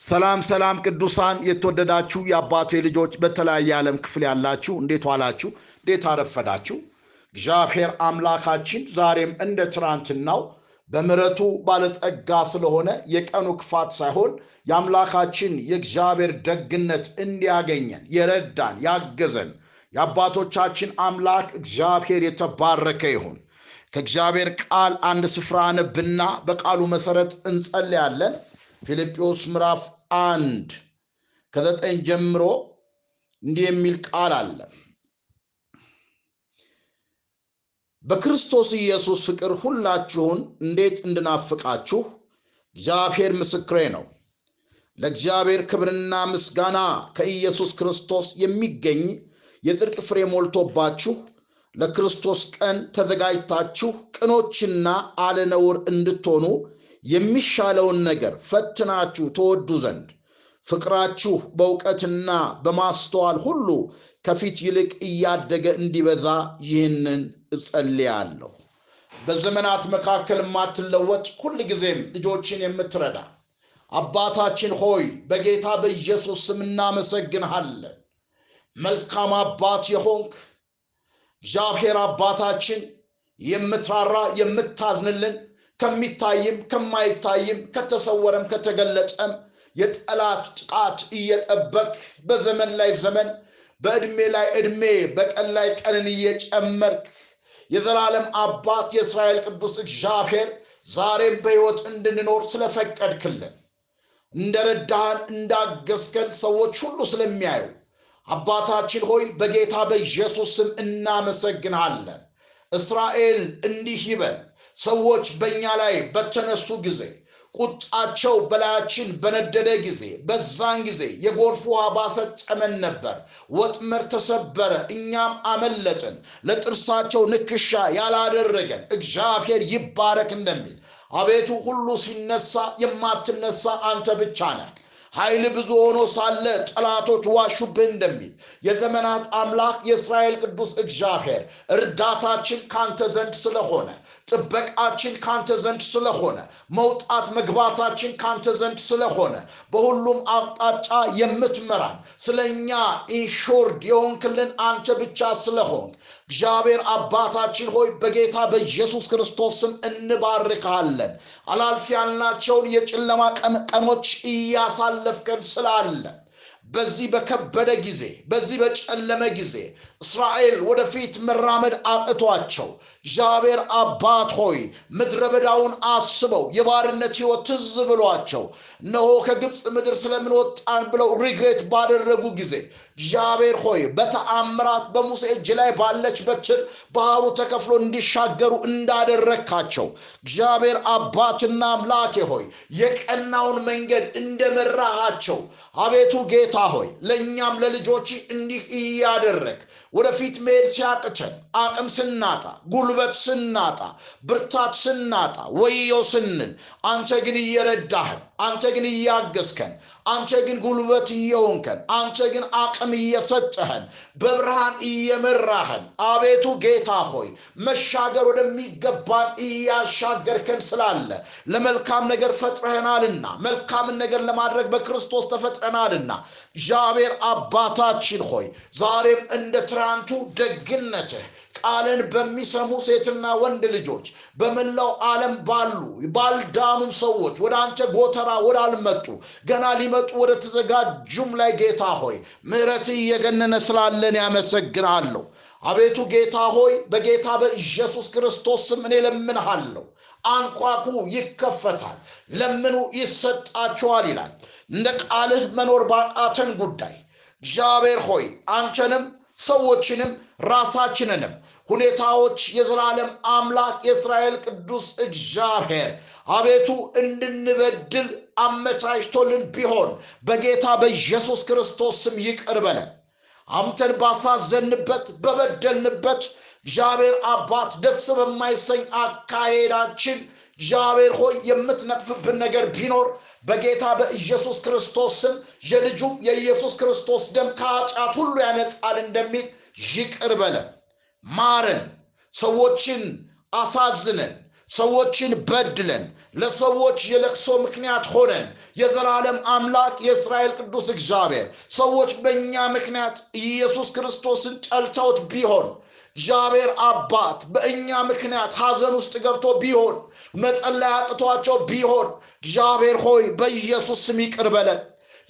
ሰላም ሰላም ቅዱሳን የተወደዳችሁ የአባቴ ልጆች በተለያየ ዓለም ክፍል ያላችሁ እንዴት ዋላችሁ? እንዴት አረፈዳችሁ? እግዚአብሔር አምላካችን ዛሬም እንደ ትናንትናው በምሕረቱ ባለጠጋ ስለሆነ የቀኑ ክፋት ሳይሆን የአምላካችን የእግዚአብሔር ደግነት እንዲያገኘን የረዳን ያገዘን የአባቶቻችን አምላክ እግዚአብሔር የተባረከ ይሁን። ከእግዚአብሔር ቃል አንድ ስፍራ አነብና በቃሉ መሰረት እንጸልያለን። ፊልጵዎስ ምዕራፍ አንድ ከዘጠኝ ጀምሮ እንዲህ የሚል ቃል አለ። በክርስቶስ ኢየሱስ ፍቅር ሁላችሁን እንዴት እንድናፍቃችሁ እግዚአብሔር ምስክሬ ነው። ለእግዚአብሔር ክብርና ምስጋና ከኢየሱስ ክርስቶስ የሚገኝ የጽድቅ ፍሬ ሞልቶባችሁ ለክርስቶስ ቀን ተዘጋጅታችሁ ቅኖችና አለነውር እንድትሆኑ የሚሻለውን ነገር ፈትናችሁ ተወዱ ዘንድ ፍቅራችሁ በእውቀትና በማስተዋል ሁሉ ከፊት ይልቅ እያደገ እንዲበዛ ይህንን እጸልያለሁ። በዘመናት መካከል የማትለወጥ ሁል ጊዜም ልጆችን የምትረዳ አባታችን ሆይ በጌታ በኢየሱስ ስም እናመሰግንሃለን። መልካም አባት የሆንክ እግዚአብሔር አባታችን የምትራራ የምታዝንልን ከሚታይም ከማይታይም ከተሰወረም ከተገለጠም የጠላት ጥቃት እየጠበቅ በዘመን ላይ ዘመን በዕድሜ ላይ ዕድሜ በቀን ላይ ቀንን እየጨመርክ የዘላለም አባት የእስራኤል ቅዱስ እግዚአብሔር ዛሬም በሕይወት እንድንኖር ስለፈቀድክልን እንደረዳህን እንዳገዝከን ሰዎች ሁሉ ስለሚያዩ አባታችን ሆይ በጌታ በኢየሱስ ስም እናመሰግንሃለን። እስራኤል እንዲህ ይበል፣ ሰዎች በእኛ ላይ በተነሱ ጊዜ ቁጣቸው በላያችን በነደደ ጊዜ በዛን ጊዜ የጎርፍ ውሃ ነበር፣ ወጥመድ ተሰበረ፣ እኛም አመለጥን። ለጥርሳቸው ንክሻ ያላደረገን እግዚአብሔር ይባረክ እንደሚል አቤቱ ሁሉ ሲነሳ የማትነሳ አንተ ብቻ ነህ። ኃይል ብዙ ሆኖ ሳለ ጠላቶች ዋሹብህ እንደሚል የዘመናት አምላክ የእስራኤል ቅዱስ እግዚአብሔር እርዳታችን ካንተ ዘንድ ስለሆነ ጥበቃችን ካንተ ዘንድ ስለሆነ መውጣት መግባታችን ካንተ ዘንድ ስለሆነ በሁሉም አቅጣጫ የምትመራን ስለ እኛ insured የሆንክልን አንተ ብቻ ስለሆንክ እግዚአብሔር አባታችን ሆይ በጌታ በኢየሱስ ክርስቶስ ስም እንባርካለን። አላልፍ ያልናቸውን የጨለማ ቀኖች እያሳለፍከን ስላለ በዚህ በከበደ ጊዜ በዚህ በጨለመ ጊዜ እስራኤል ወደፊት መራመድ አቅቷቸው። እግዚአብሔር አባት ሆይ ምድረ በዳውን አስበው የባርነት ሕይወት ትዝ ብሏቸው። እነሆ ከግብፅ ምድር ስለምንወጣን ብለው ሪግሬት ባደረጉ ጊዜ እግዚአብሔር ሆይ በተአምራት በሙሴ እጅ ላይ ባለች በትር ባህሩ ተከፍሎ እንዲሻገሩ እንዳደረግካቸው እግዚአብሔር አባትና አምላኬ ሆይ የቀናውን መንገድ እንደመራሃቸው አቤቱ ጌታ ሆይ ለእኛም ለልጆች እንዲህ እያደረግ ወደፊት መሄድ ሲያቅተን አቅም ስናጣ ጉልበት ስናጣ ብርታት ስናጣ ወየው ስንል አንተ ግን እየረዳህን አንተ ግን እያገዝከን አንተ ግን ጉልበት እየሆንከን አንተ ግን አቅም እየሰጠህን በብርሃን እየመራህን አቤቱ ጌታ ሆይ መሻገር ወደሚገባን እያሻገርከን ስላለ ለመልካም ነገር ፈጥረህናልና መልካምን ነገር ለማድረግ በክርስቶስ ተፈጥረናልና እግዚአብሔር አባታችን ሆይ ዛሬም እንደ ትናንቱ ደግነትህ ቃልን በሚሰሙ ሴትና ወንድ ልጆች በመላው ዓለም ባሉ ባልዳኑም ሰዎች ወደ አንተ ጎተራ ወዳልመጡ ገና ሊመጡ ወደ ተዘጋጁም ላይ ጌታ ሆይ ምሕረትህ እየገነነ ስላለን ያመሰግናለሁ። አቤቱ ጌታ ሆይ በጌታ በኢየሱስ ክርስቶስ ስም እኔ ለምንሃለሁ። አንኳኩ ይከፈታል፣ ለምኑ ይሰጣችኋል ይላል። እንደ ቃልህ መኖር ባቃተን ጉዳይ እግዚአብሔር ሆይ አንተንም ሰዎችንም ራሳችንንም ሁኔታዎች የዘላለም አምላክ የእስራኤል ቅዱስ እግዚአብሔር አቤቱ እንድንበድል አመቻችቶልን ቢሆን በጌታ በኢየሱስ ክርስቶስ ስም ይቅር በለን። አንተን ባሳዘንበት በበደልንበት እግዚአብሔር አባት ደስ በማይሰኝ አካሄዳችን እግዚአብሔር ሆይ የምትነቅፍብን ነገር ቢኖር በጌታ በኢየሱስ ክርስቶስ ስም የልጁም የኢየሱስ ክርስቶስ ደም ከኃጢአት ሁሉ ያነጻል እንደሚል ይቅር በለን፣ ማረን። ሰዎችን አሳዝነን ሰዎችን በድለን ለሰዎች የለቅሶ ምክንያት ሆነን የዘላለም አምላክ የእስራኤል ቅዱስ እግዚአብሔር ሰዎች በእኛ ምክንያት ኢየሱስ ክርስቶስን ጠልተውት ቢሆን እግዚአብሔር አባት በእኛ ምክንያት ሐዘን ውስጥ ገብቶ ቢሆን መጸለይ አቅቷቸው ቢሆን እግዚአብሔር ሆይ በኢየሱስ ስም ይቅር በለን።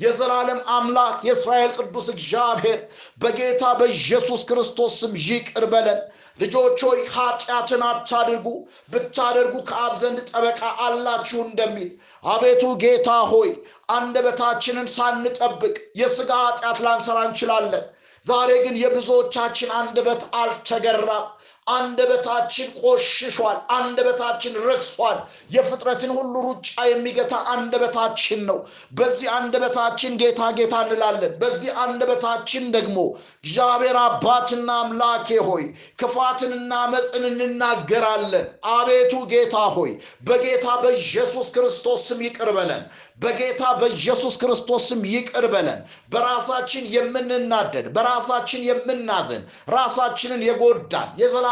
የዘላለም አምላክ የእስራኤል ቅዱስ እግዚአብሔር በጌታ በኢየሱስ ክርስቶስ ስም ይቅር በለን። ልጆች ሆይ ኃጢአትን አታድርጉ፣ ብታደርጉ ከአብ ዘንድ ጠበቃ አላችሁ እንደሚል አቤቱ ጌታ ሆይ አንደበታችንን ሳንጠብቅ የሥጋ ኃጢአት ላንሰራ እንችላለን። ዛሬ ግን የብዙዎቻችን አንደበት አልተገራም። አንደበታችን ቆሽሿል። አንደበታችን ረክሷል። የፍጥረትን ሁሉ ሩጫ የሚገታ አንደበታችን ነው። በዚህ አንደበታችን ጌታ ጌታ እንላለን። በዚህ አንደበታችን ደግሞ እግዚአብሔር አባትና አምላኬ ሆይ ክፋትንና መፅን እንናገራለን። አቤቱ ጌታ ሆይ በጌታ በኢየሱስ ክርስቶስ ስም ይቅር በለን። በጌታ በኢየሱስ ክርስቶስ ስም ይቅር በለን። በራሳችን የምንናደድ በራሳችን የምናዝን ራሳችንን የጎዳን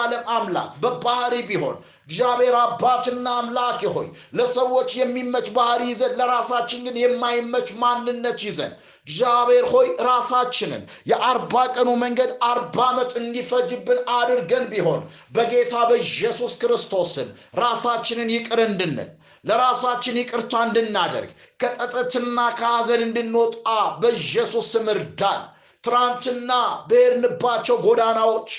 የዘላለም አምላክ በባህሪ ቢሆን እግዚአብሔር አባትና አምላክ ሆይ ለሰዎች የሚመች ባህሪ ይዘን ለራሳችን ግን የማይመች ማንነት ይዘን እግዚአብሔር ሆይ ራሳችንን የአርባ ቀኑ መንገድ አርባ ዓመት እንዲፈጅብን አድርገን ቢሆን በጌታ በኢየሱስ ክርስቶስም ራሳችንን ይቅር እንድንል ለራሳችን ይቅርታ እንድናደርግ ከጠጠትና ከሐዘን እንድንወጣ በኢየሱስ ስም እርዳን። ትናንትና በሄድንባቸው ጎዳናዎች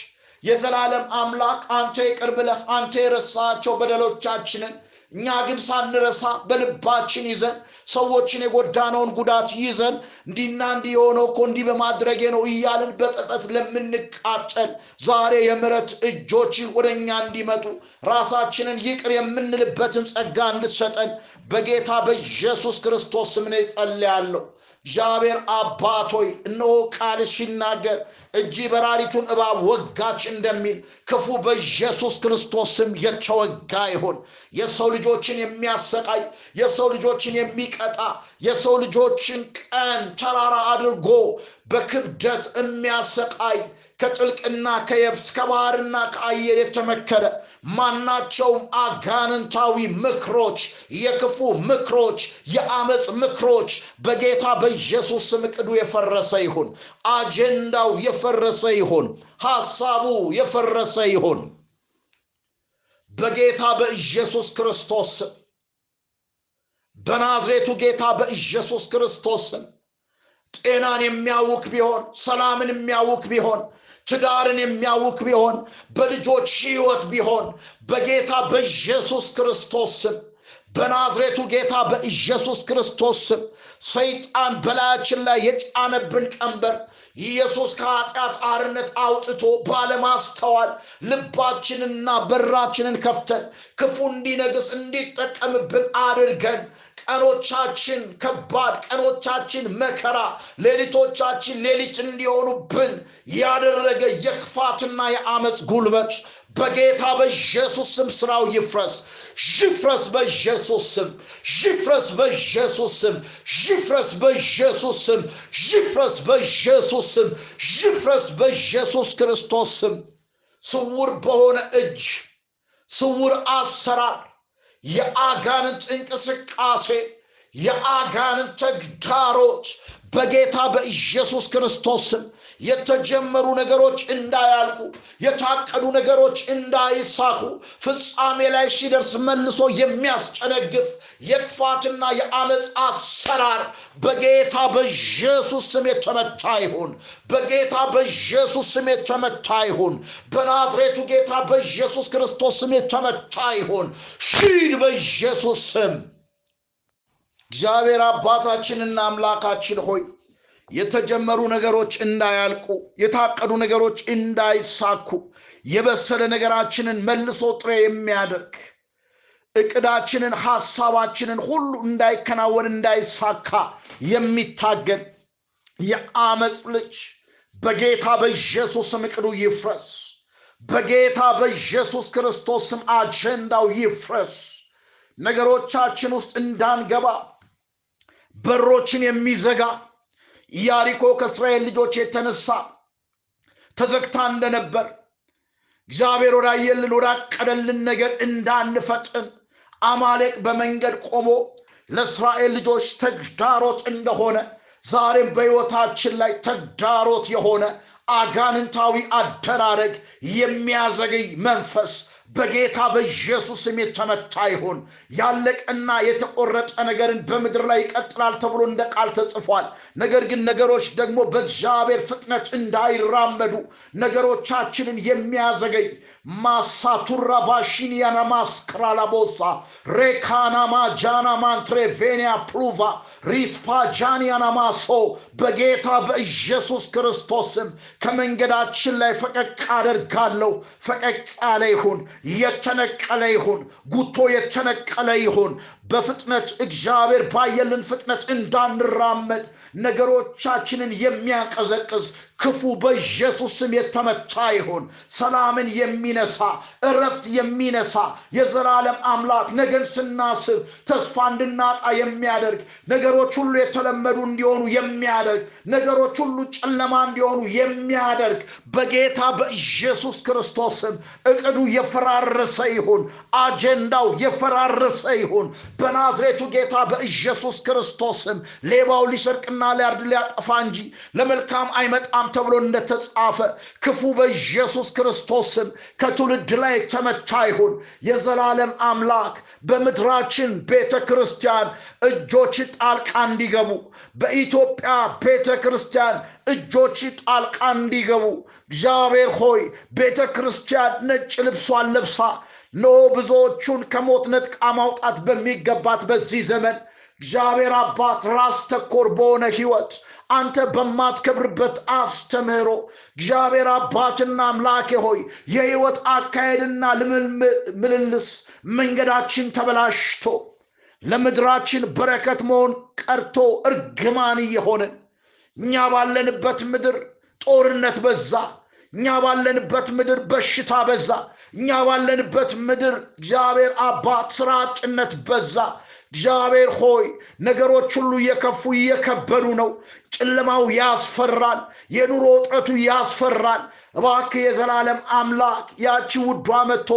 የዘላለም አምላክ አንተ ይቅር ብለህ አንተ የረሳቸው በደሎቻችንን እኛ ግን ሳንረሳ በልባችን ይዘን ሰዎችን የጎዳነውን ጉዳት ይዘን እንዲና እንዲህ የሆነው እኮ እንዲህ በማድረጌ ነው እያልን በጸጸት ለምንቃጠል ዛሬ የምሕረት እጆች ወደ እኛ እንዲመጡ ራሳችንን ይቅር የምንልበትን ጸጋ እንድሰጠን በጌታ በኢየሱስ ክርስቶስ ስም ጸልያለሁ። እግዚአብሔር አባት ሆይ እነሆ ቃል ሲናገር እጅ በራሪቱን እባብ ወጋች እንደሚል ክፉ በኢየሱስ ክርስቶስ ስም የተወጋ ይሁን። የሰው ልጆችን የሚያሰቃይ የሰው ልጆችን የሚቀጣ የሰው ልጆችን ቀን ተራራ አድርጎ በክብደት የሚያሰቃይ ከጥልቅና ከየብስ ከባህርና ከአየር የተመከረ ማናቸውም አጋንንታዊ ምክሮች፣ የክፉ ምክሮች፣ የአመፅ ምክሮች በጌታ በኢየሱስ ስም ዕቅዱ የፈረሰ ይሁን። አጀንዳው የፈረሰ ይሁን። ሐሳቡ የፈረሰ ይሁን። በጌታ በኢየሱስ ክርስቶስ በናዝሬቱ ጌታ በኢየሱስ ክርስቶስ ስም ጤናን የሚያውክ ቢሆን ሰላምን የሚያውክ ቢሆን ትዳርን የሚያውክ ቢሆን በልጆች ህይወት ቢሆን በጌታ በኢየሱስ ክርስቶስ ስም በናዝሬቱ ጌታ በኢየሱስ ክርስቶስ ስም ሰይጣን በላያችን ላይ የጫነብን ቀንበር ኢየሱስ ከኃጢአት አርነት አውጥቶ ባለማስተዋል ልባችንና በራችንን ከፍተን ክፉ እንዲነግስ እንዲጠቀምብን አድርገን ቀኖቻችን ከባድ ቀኖቻችን መከራ ሌሊቶቻችን ሌሊት እንዲሆኑብን ያደረገ የክፋትና የአመፅ ጉልበት በጌታ በኢየሱስ ስም ስራው ይፍረስ። ይፍረስ በኢየሱስ ስም ይፍረስ በኢየሱስ ስም ይፍረስ በኢየሱስ ስም ይፍረስ በኢየሱስ ስም ይፍረስ በኢየሱስ ክርስቶስ ስም። ስውር በሆነ እጅ ስውር አሰራር የአጋንንት እንቅስቃሴ የአጋንንት ተግዳሮት በጌታ በኢየሱስ ክርስቶስ የተጀመሩ ነገሮች እንዳያልቁ የታቀዱ ነገሮች እንዳይሳኩ ፍጻሜ ላይ ሲደርስ መልሶ የሚያስጨነግፍ የክፋትና የአመፅ አሰራር በጌታ በኢየሱስ ስም የተመታ ይሁን። በጌታ በኢየሱስ ስም የተመታ ይሁን። በናዝሬቱ ጌታ በኢየሱስ ክርስቶስ ስም የተመታ ይሁን። ሂድ በኢየሱስ ስም። እግዚአብሔር አባታችንና አምላካችን ሆይ የተጀመሩ ነገሮች እንዳያልቁ የታቀዱ ነገሮች እንዳይሳኩ የበሰለ ነገራችንን መልሶ ጥሬ የሚያደርግ እቅዳችንን ሐሳባችንን ሁሉ እንዳይከናወን እንዳይሳካ የሚታገል የአመፅ ልጅ በጌታ በኢየሱስ ስም እቅዱ ይፍረስ። በጌታ በኢየሱስ ክርስቶስ ስም አጀንዳው ይፍረስ። ነገሮቻችን ውስጥ እንዳንገባ በሮችን የሚዘጋ ኢያሪኮ ከእስራኤል ልጆች የተነሳ ተዘግታ እንደነበር እግዚአብሔር ወዳየልን ወዳቀደልን ነገር እንዳንፈጥን አማሌቅ በመንገድ ቆሞ ለእስራኤል ልጆች ተግዳሮት እንደሆነ ዛሬም በሕይወታችን ላይ ተግዳሮት የሆነ አጋንንታዊ አደራረግ የሚያዘገይ መንፈስ በጌታ በኢየሱስ ስም የተመታ ይሁን። ያለቀና የተቆረጠ ነገርን በምድር ላይ ይቀጥላል ተብሎ እንደ ቃል ተጽፏል። ነገር ግን ነገሮች ደግሞ በእግዚአብሔር ፍጥነት እንዳይራመዱ ነገሮቻችንን የሚያዘገይ ማሳቱራ ባሺኒያና ማስክራላቦሳ ሬካናማ ጃና ፕሉቫ ሪስፓ ጃኒያና ማሶ በጌታ በኢየሱስ ክርስቶስም ከመንገዳችን ላይ ፈቀቅ አደርጋለሁ። ፈቀቅ ያለ ይሁን፣ የተነቀለ ይሁን፣ ጉቶ የተነቀለ ይሁን። በፍጥነት እግዚአብሔር ባየልን ፍጥነት እንዳንራመድ ነገሮቻችንን የሚያቀዘቅዝ ክፉ በኢየሱስ ስም የተመታ ይሁን። ሰላምን የሚነሳ እረፍት የሚነሳ የዘላለም አምላክ ነገን ስናስብ ተስፋ እንድናጣ የሚያደርግ ነገሮች ሁሉ የተለመዱ እንዲሆኑ የሚያደርግ ነገሮች ሁሉ ጨለማ እንዲሆኑ የሚያደርግ በጌታ በኢየሱስ ክርስቶስ ስም እቅዱ የፈራረሰ ይሁን። አጀንዳው የፈራረሰ ይሁን። በናዝሬቱ ጌታ በኢየሱስ ክርስቶስ ስም ሌባው ሊሰርቅና ሊያርድ ሊያጠፋ እንጂ ለመልካም አይመጣም ተብሎ እንደተጻፈ ክፉ በኢየሱስ ክርስቶስ ስም ከትውልድ ላይ ተመታ ይሁን። የዘላለም አምላክ በምድራችን ቤተ ክርስቲያን እጆች ጣልቃ እንዲገቡ በኢትዮጵያ ቤተ ክርስቲያን እጆች ጣልቃ እንዲገቡ እግዚአብሔር ሆይ ቤተ ክርስቲያን ነጭ ልብሷን ለብሳ ኖ ብዙዎቹን ከሞት ነጥቃ ማውጣት በሚገባት በዚህ ዘመን እግዚአብሔር አባት ራስ ተኮር በሆነ ህይወት አንተ በማትከብርበት አስተምህሮ እግዚአብሔር አባትና አምላኬ ሆይ የህይወት አካሄድና ምልልስ መንገዳችን ተበላሽቶ ለምድራችን በረከት መሆን ቀርቶ እርግማን እየሆንን እኛ ባለንበት ምድር ጦርነት በዛ። እኛ ባለንበት ምድር በሽታ በዛ። እኛ ባለንበት ምድር እግዚአብሔር አባት ስራ አጥነት በዛ። እግዚአብሔር ሆይ ነገሮች ሁሉ እየከፉ እየከበዱ ነው። ጨለማው ያስፈራል። የኑሮ ውጥረቱ ያስፈራል። እባክህ የዘላለም አምላክ ያቺ ውዷ መጥቶ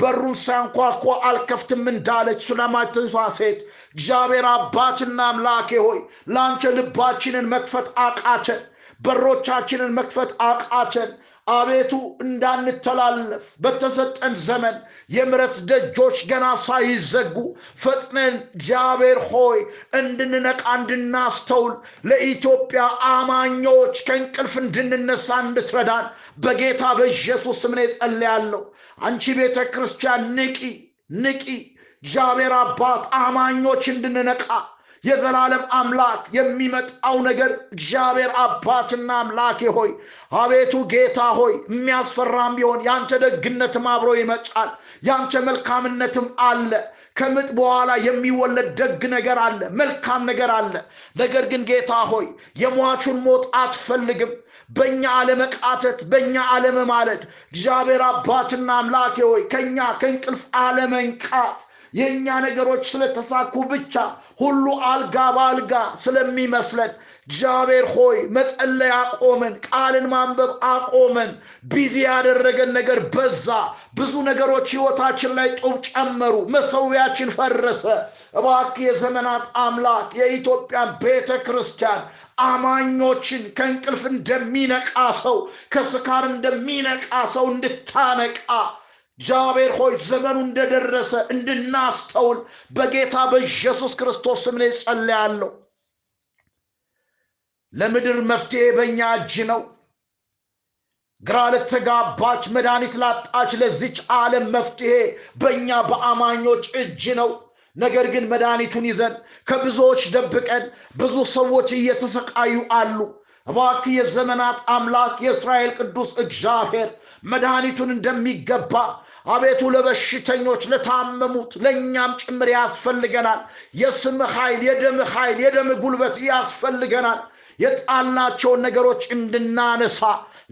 በሩን ሳንኳኳ አልከፍትም እንዳለች ሱነማይቷ ሴት እግዚአብሔር አባትና አምላኬ ሆይ ለአንተ ልባችንን መክፈት አቃተን። በሮቻችንን መክፈት አቃተን። አቤቱ እንዳንተላለፍ በተሰጠን ዘመን የምረት ደጆች ገና ሳይዘጉ ፈጥነን እግዚአብሔር ሆይ እንድንነቃ እንድናስተውል ለኢትዮጵያ አማኞች ከእንቅልፍ እንድንነሳ እንድትረዳን በጌታ በኢየሱስ ስም እኔ ጸልያለሁ። አንቺ ቤተ ክርስቲያን ንቂ፣ ንቂ። እግዚአብሔር አባት አማኞች እንድንነቃ የዘላለም አምላክ የሚመጣው ነገር እግዚአብሔር አባትና አምላኬ ሆይ አቤቱ ጌታ ሆይ የሚያስፈራም ቢሆን ያንተ ደግነትም አብሮ ይመጣል። ያንተ መልካምነትም አለ። ከምጥ በኋላ የሚወለድ ደግ ነገር አለ፣ መልካም ነገር አለ። ነገር ግን ጌታ ሆይ የሟቹን ሞት አትፈልግም። በእኛ አለመቃተት፣ በእኛ አለመማለድ እግዚአብሔር አባትና አምላኬ ሆይ ከእኛ ከእንቅልፍ አለመንቃት የእኛ ነገሮች ስለተሳኩ ብቻ ሁሉ አልጋ በአልጋ ስለሚመስለን እግዚአብሔር ሆይ መጸለይ አቆመን፣ ቃልን ማንበብ አቆመን። ቢዚ ያደረገን ነገር በዛ። ብዙ ነገሮች ህይወታችን ላይ ጡብ ጨመሩ። መሰዊያችን ፈረሰ። እባክህ የዘመናት አምላክ የኢትዮጵያን ቤተ ክርስቲያን አማኞችን ከእንቅልፍ እንደሚነቃ ሰው ከስካር እንደሚነቃ ሰው እንድታነቃ እግዚአብሔር ሆይ ዘመኑ እንደደረሰ እንድናስተውል በጌታ በኢየሱስ ክርስቶስ ስም እኔ ጸልያለሁ። ለምድር መፍትሄ በእኛ እጅ ነው። ግራ ለተጋባች መድኃኒት ላጣች ለዚች ዓለም መፍትሄ በእኛ በአማኞች እጅ ነው። ነገር ግን መድኃኒቱን ይዘን ከብዙዎች ደብቀን ብዙ ሰዎች እየተሰቃዩ አሉ። እባክህ የዘመናት አምላክ የእስራኤል ቅዱስ እግዚአብሔር መድኃኒቱን እንደሚገባ አቤቱ ለበሽተኞች ለታመሙት ለእኛም ጭምር ያስፈልገናል። የስም ኃይል፣ የደም ኃይል፣ የደም ጉልበት ያስፈልገናል። የጣልናቸውን ነገሮች እንድናነሳ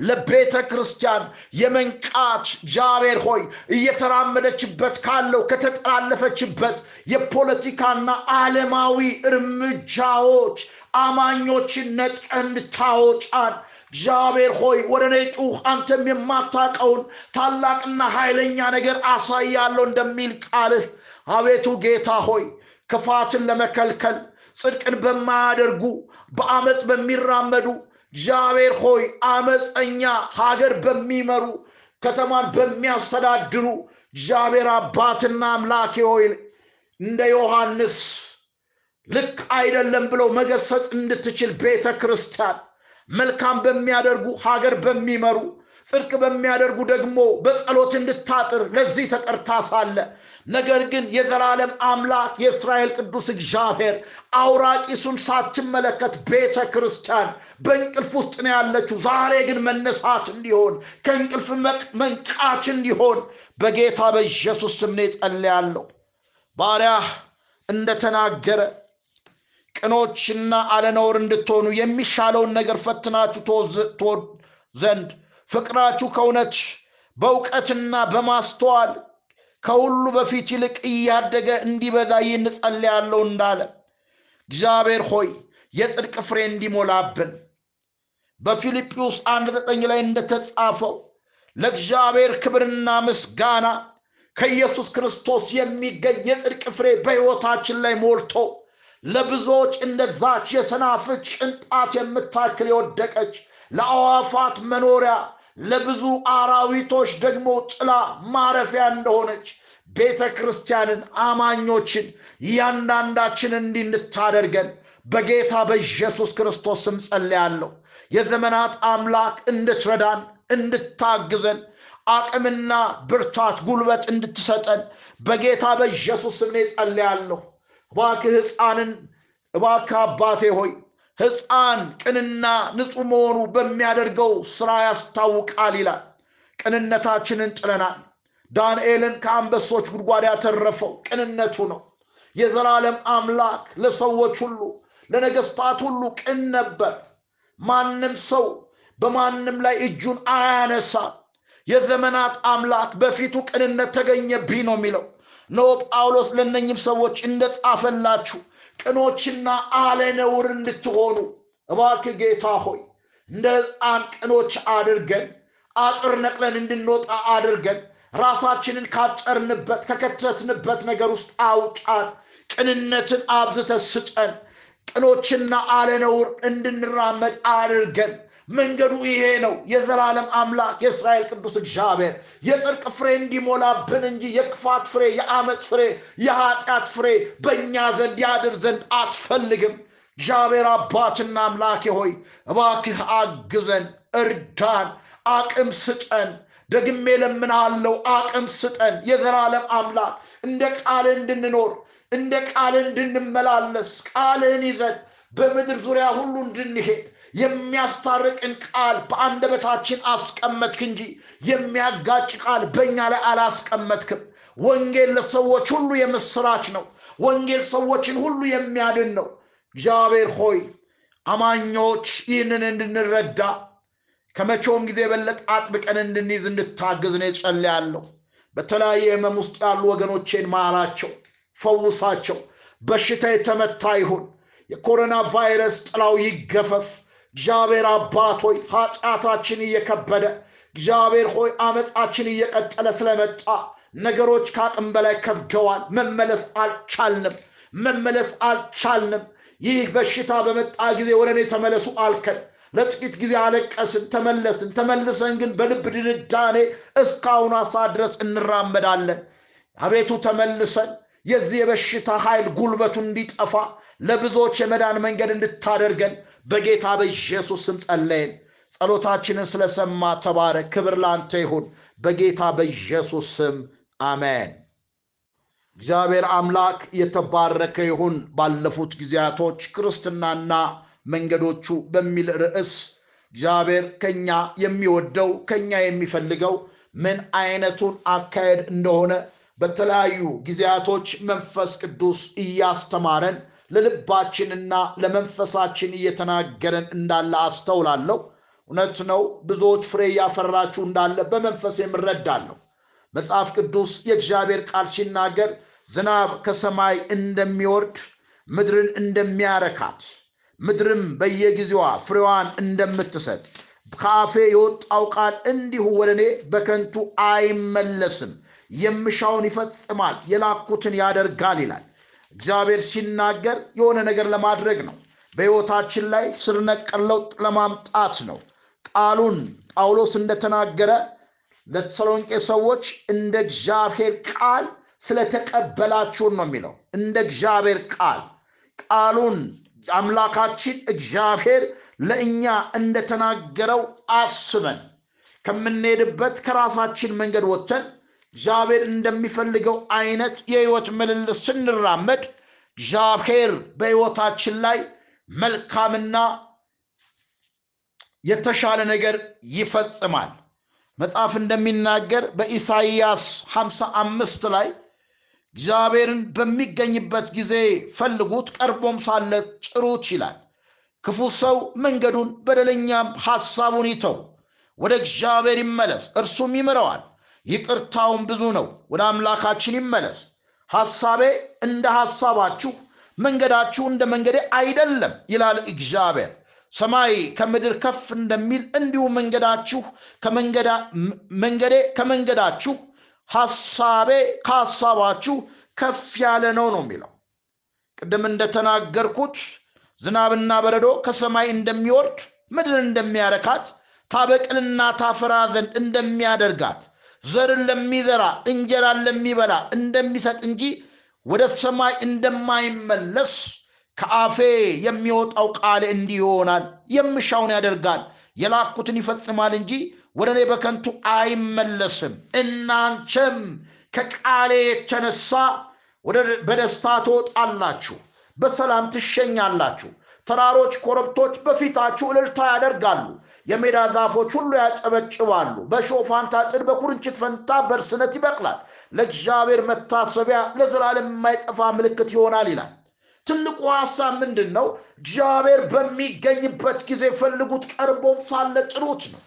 ለቤተ ክርስቲያን የመንቃት እግዚአብሔር ሆይ እየተራመደችበት ካለው ከተጠላለፈችበት የፖለቲካና ዓለማዊ እርምጃዎች አማኞችን ነጥቀህ እንድታወጣን እግዚአብሔር ሆይ ወደ እኔ ጩህ አንተም የማታውቀውን ታላቅና ኃይለኛ ነገር አሳያለሁ እንደሚል ቃልህ አቤቱ ጌታ ሆይ ክፋትን ለመከልከል ጽድቅን በማያደርጉ በአመፅ በሚራመዱ እግዚአብሔር ሆይ አመፀኛ ሀገር በሚመሩ ከተማን በሚያስተዳድሩ እግዚአብሔር አባትና አምላኬ ሆይ እንደ ዮሐንስ ልክ አይደለም ብለው መገሰጽ እንድትችል ቤተ ክርስቲያን መልካም በሚያደርጉ ሀገር በሚመሩ ጽድቅ በሚያደርጉ ደግሞ በጸሎት እንድታጥር ለዚህ ተጠርታ ሳለ ነገር ግን የዘላለም አምላክ የእስራኤል ቅዱስ እግዚአብሔር አውራቂሱን ሳትመለከት ቤተ ክርስቲያን በእንቅልፍ ውስጥ ነው ያለችው። ዛሬ ግን መነሳት እንዲሆን ከእንቅልፍ መንቃት እንዲሆን በጌታ በኢየሱስ ስም ጸልያለሁ። ባሪያህ እንደተናገረ ቅኖችና አለነውር እንድትሆኑ የሚሻለውን ነገር ፈትናችሁ ትወድ ዘንድ ፍቅራችሁ ከእውነት በእውቀትና በማስተዋል ከሁሉ በፊት ይልቅ እያደገ እንዲበዛ ይህን ጸልያለሁ እንዳለ እግዚአብሔር ሆይ የጽድቅ ፍሬ እንዲሞላብን በፊልጵዩስ አንድ ዘጠኝ ላይ እንደተጻፈው ለእግዚአብሔር ክብርና ምስጋና ከኢየሱስ ክርስቶስ የሚገኝ የጽድቅ ፍሬ በሕይወታችን ላይ ሞልቶ ለብዙዎች እንደዛች የሰናፍጭ ቅንጣት የምታክል የወደቀች ለአዋፋት መኖሪያ ለብዙ አራዊቶች ደግሞ ጥላ ማረፊያ እንደሆነች ቤተ ክርስቲያንን አማኞችን እያንዳንዳችን እንዲህ በጌታ በኢየሱስ ክርስቶስ ስም ጸልያለሁ። የዘመናት አምላክ እንድትረዳን እንድታግዘን አቅምና ብርታት ጉልበት እንድትሰጠን በጌታ በኢየሱስ ስም ጸልያለሁ። እባክህ ሕፃንን እባክህ አባቴ ሆይ ሕፃን ቅንና ንጹሕ መሆኑ በሚያደርገው ስራ ያስታውቃል ይላል። ቅንነታችንን ጥለናል። ዳንኤልን ከአንበሶች ጉድጓድ ያተረፈው ቅንነቱ ነው። የዘላለም አምላክ ለሰዎች ሁሉ ለነገስታት ሁሉ ቅን ነበር። ማንም ሰው በማንም ላይ እጁን አያነሳ። የዘመናት አምላክ በፊቱ ቅንነት ተገኘብኝ ነው የሚለው። ነው ጳውሎስ ለእነኝም ሰዎች እንደጻፈላችሁ ቅኖችና አለነውር እንድትሆኑ እባክህ ጌታ ሆይ እንደ ሕፃን ቅኖች አድርገን አጥር ነቅለን እንድንወጣ አድርገን ራሳችንን ካጨርንበት ከከተትንበት ነገር ውስጥ አውጣን። ቅንነትን አብዝተ ስጠን። ቅኖችና አለነውር እንድንራመድ አድርገን መንገዱ ይሄ ነው። የዘላለም አምላክ የእስራኤል ቅዱስ እግዚአብሔር የጽድቅ ፍሬ እንዲሞላብን እንጂ የክፋት ፍሬ፣ የአመፅ ፍሬ፣ የኃጢአት ፍሬ በእኛ ዘንድ ያድር ዘንድ አትፈልግም። እግዚአብሔር አባትና አምላኬ ሆይ እባክህ አግዘን፣ እርዳን፣ አቅም ስጠን። ደግሜ ለምናለው አቅም ስጠን። የዘላለም አምላክ እንደ ቃል እንድንኖር እንደ ቃል እንድንመላለስ ቃልህን ይዘን በምድር ዙሪያ ሁሉ እንድንሄድ የሚያስታርቅን ቃል በአንደበታችን አስቀመጥክ እንጂ የሚያጋጭ ቃል በእኛ ላይ አላስቀመጥክም። ወንጌል ለሰዎች ሁሉ የምስራች ነው። ወንጌል ሰዎችን ሁሉ የሚያድን ነው። እግዚአብሔር ሆይ አማኞች ይህንን እንድንረዳ ከመቼውም ጊዜ የበለጠ አጥብቀን እንድንይዝ እንድታግዝ ነው ጸልያለሁ። በተለያየ ህመም ውስጥ ያሉ ወገኖቼን ማራቸው፣ ፈውሳቸው። በሽታ የተመታ ይሁን። የኮሮና ቫይረስ ጥላው ይገፈፍ። እግዚአብሔር አባት ሆይ ኃጢአታችን እየከበደ እግዚአብሔር ሆይ አመፃችን እየቀጠለ ስለመጣ ነገሮች ከአቅም በላይ ከብደዋል። መመለስ አልቻልንም፣ መመለስ አልቻልንም። ይህ በሽታ በመጣ ጊዜ ወደ እኔ ተመለሱ አልከን። ለጥቂት ጊዜ አለቀስን፣ ተመለስን። ተመልሰን ግን በልብ ድንዳኔ እስካሁኗ ሰዓት ድረስ እንራመዳለን። አቤቱ ተመልሰን የዚህ የበሽታ ኃይል ጉልበቱ እንዲጠፋ ለብዙዎች የመዳን መንገድ እንድታደርገን በጌታ በኢየሱስ ስም ጸለይን። ጸሎታችንን ስለሰማ ተባረክ። ክብር ላንተ ይሁን። በጌታ በኢየሱስ ስም አሜን። እግዚአብሔር አምላክ የተባረከ ይሁን። ባለፉት ጊዜያቶች ክርስትናና መንገዶቹ በሚል ርዕስ እግዚአብሔር ከኛ የሚወደው ከኛ የሚፈልገው ምን አይነቱን አካሄድ እንደሆነ በተለያዩ ጊዜያቶች መንፈስ ቅዱስ እያስተማረን ለልባችንና ለመንፈሳችን እየተናገረን እንዳለ አስተውላለሁ። እውነት ነው። ብዙዎች ፍሬ እያፈራችሁ እንዳለ በመንፈስ የምረዳለሁ። መጽሐፍ ቅዱስ የእግዚአብሔር ቃል ሲናገር ዝናብ ከሰማይ እንደሚወርድ ምድርን እንደሚያረካት ምድርም በየጊዜዋ ፍሬዋን እንደምትሰጥ ከአፌ የወጣው ቃል እንዲሁ ወደ እኔ በከንቱ አይመለስም፣ የምሻውን ይፈጽማል፣ የላኩትን ያደርጋል ይላል። እግዚአብሔር ሲናገር የሆነ ነገር ለማድረግ ነው። በሕይወታችን ላይ ስር ለውጥ ለማምጣት ነው። ቃሉን ጳውሎስ እንደተናገረ ለተሰሎንቄ ሰዎች እንደ እግዚአብሔር ቃል ስለተቀበላችሁን ነው የሚለው። እንደ እግዚአብሔር ቃል ቃሉን አምላካችን እግዚአብሔር ለእኛ እንደተናገረው አስበን ከምንሄድበት ከራሳችን መንገድ ወጥተን እግዚአብሔር እንደሚፈልገው አይነት የህይወት ምልልስ ስንራመድ እግዚአብሔር በሕይወታችን ላይ መልካምና የተሻለ ነገር ይፈጽማል። መጽሐፍ እንደሚናገር በኢሳይያስ 55 ላይ እግዚአብሔርን በሚገኝበት ጊዜ ፈልጉት፣ ቀርቦም ሳለ ጭሩት ይላል። ክፉ ሰው መንገዱን በደለኛም ሐሳቡን ይተው፣ ወደ እግዚአብሔር ይመለስ፣ እርሱም ይምረዋል፣ ይቅርታውም ብዙ ነው። ወደ አምላካችን ይመለስ። ሐሳቤ እንደ ሐሳባችሁ መንገዳችሁ እንደ መንገዴ አይደለም ይላል እግዚአብሔር። ሰማይ ከምድር ከፍ እንደሚል እንዲሁ መንገዳችሁ መንገዴ ከመንገዳችሁ ሐሳቤ ከሐሳባችሁ ከፍ ያለ ነው ነው የሚለው። ቅድም እንደተናገርኩት ዝናብና በረዶ ከሰማይ እንደሚወርድ ምድርን እንደሚያረካት ታበቅልና ታፈራ ዘንድ እንደሚያደርጋት ዘርን ለሚዘራ እንጀራን ለሚበላ እንደሚሰጥ እንጂ ወደ ሰማይ እንደማይመለስ ከአፌ የሚወጣው ቃል እንዲህ ይሆናል። የምሻውን ያደርጋል፣ የላኩትን ይፈጽማል እንጂ ወደ እኔ በከንቱ አይመለስም። እናንቸም ከቃሌ የተነሳ በደስታ ትወጣላችሁ፣ በሰላም ትሸኛላችሁ። ተራሮች፣ ኮረብቶች በፊታችሁ እልልታ ያደርጋሉ። የሜዳ ዛፎች ሁሉ ያጨበጭባሉ። በእሾህ ፋንታ ጥድ፣ በኩርንችት ፈንታ በርስነት ይበቅላል። ለእግዚአብሔር መታሰቢያ ለዘላለም የማይጠፋ ምልክት ይሆናል ይላል። ትልቁ ሐሳብ ምንድን ነው? እግዚአብሔር በሚገኝበት ጊዜ ፈልጉት፣ ቀርቦም ሳለ ጥሩት ነው።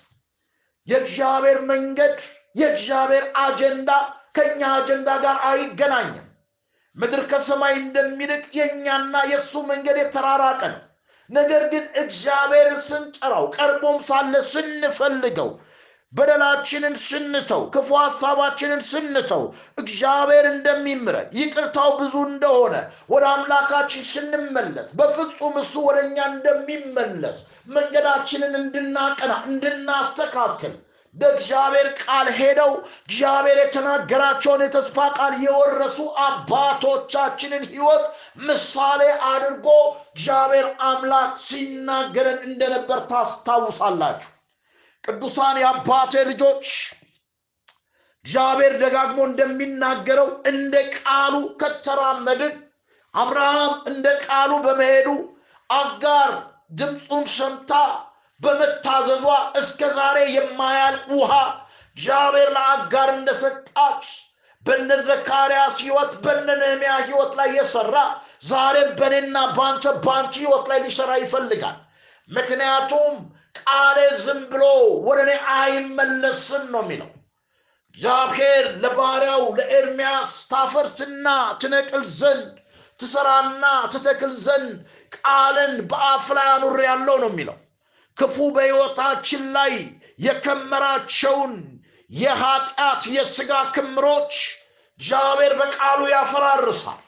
የእግዚአብሔር መንገድ የእግዚአብሔር አጀንዳ ከእኛ አጀንዳ ጋር አይገናኝም። ምድር ከሰማይ እንደሚርቅ የእኛና የእሱ መንገድ የተራራቀ ነው። ነገር ግን እግዚአብሔርን ስንጠራው ቀርቦም ሳለ ስንፈልገው በደላችንን ስንተው ክፉ ሐሳባችንን ስንተው እግዚአብሔር እንደሚምረን ይቅርታው ብዙ እንደሆነ ወደ አምላካችን ስንመለስ በፍጹም እሱ ወደ እኛ እንደሚመለስ መንገዳችንን እንድናቀና እንድናስተካክል በእግዚአብሔር ቃል ሄደው እግዚአብሔር የተናገራቸውን የተስፋ ቃል የወረሱ አባቶቻችንን ሕይወት ምሳሌ አድርጎ እግዚአብሔር አምላክ ሲናገረን እንደነበር ታስታውሳላችሁ። ቅዱሳን የአባቴ ልጆች እግዚአብሔር ደጋግሞ እንደሚናገረው እንደ ቃሉ ከተራመድን አብርሃም እንደ ቃሉ በመሄዱ አጋር ድምፁን ሰምታ በመታዘዟ እስከ ዛሬ የማያልቅ ውሃ እግዚአብሔር ለአጋር እንደሰጣች በነ ዘካርያስ ህይወት በነ ነህምያ ህይወት ላይ የሰራ ዛሬም በእኔና በአንተ በአንቺ ህይወት ላይ ሊሰራ ይፈልጋል። ምክንያቱም ቃሌ ዝም ብሎ ወደ እኔ አይመለስም ነው የሚለው። እግዚአብሔር ለባሪያው ለኤርምያስ ታፈርስና ትነቅል ዘንድ ትሰራና ትተክል ዘንድ ቃልን በአፍ ላይ አኑር ያለው ነው የሚለው። ክፉ በሕይወታችን ላይ የከመራቸውን የኃጢአት የሥጋ ክምሮች እግዚአብሔር በቃሉ ያፈራርሳል።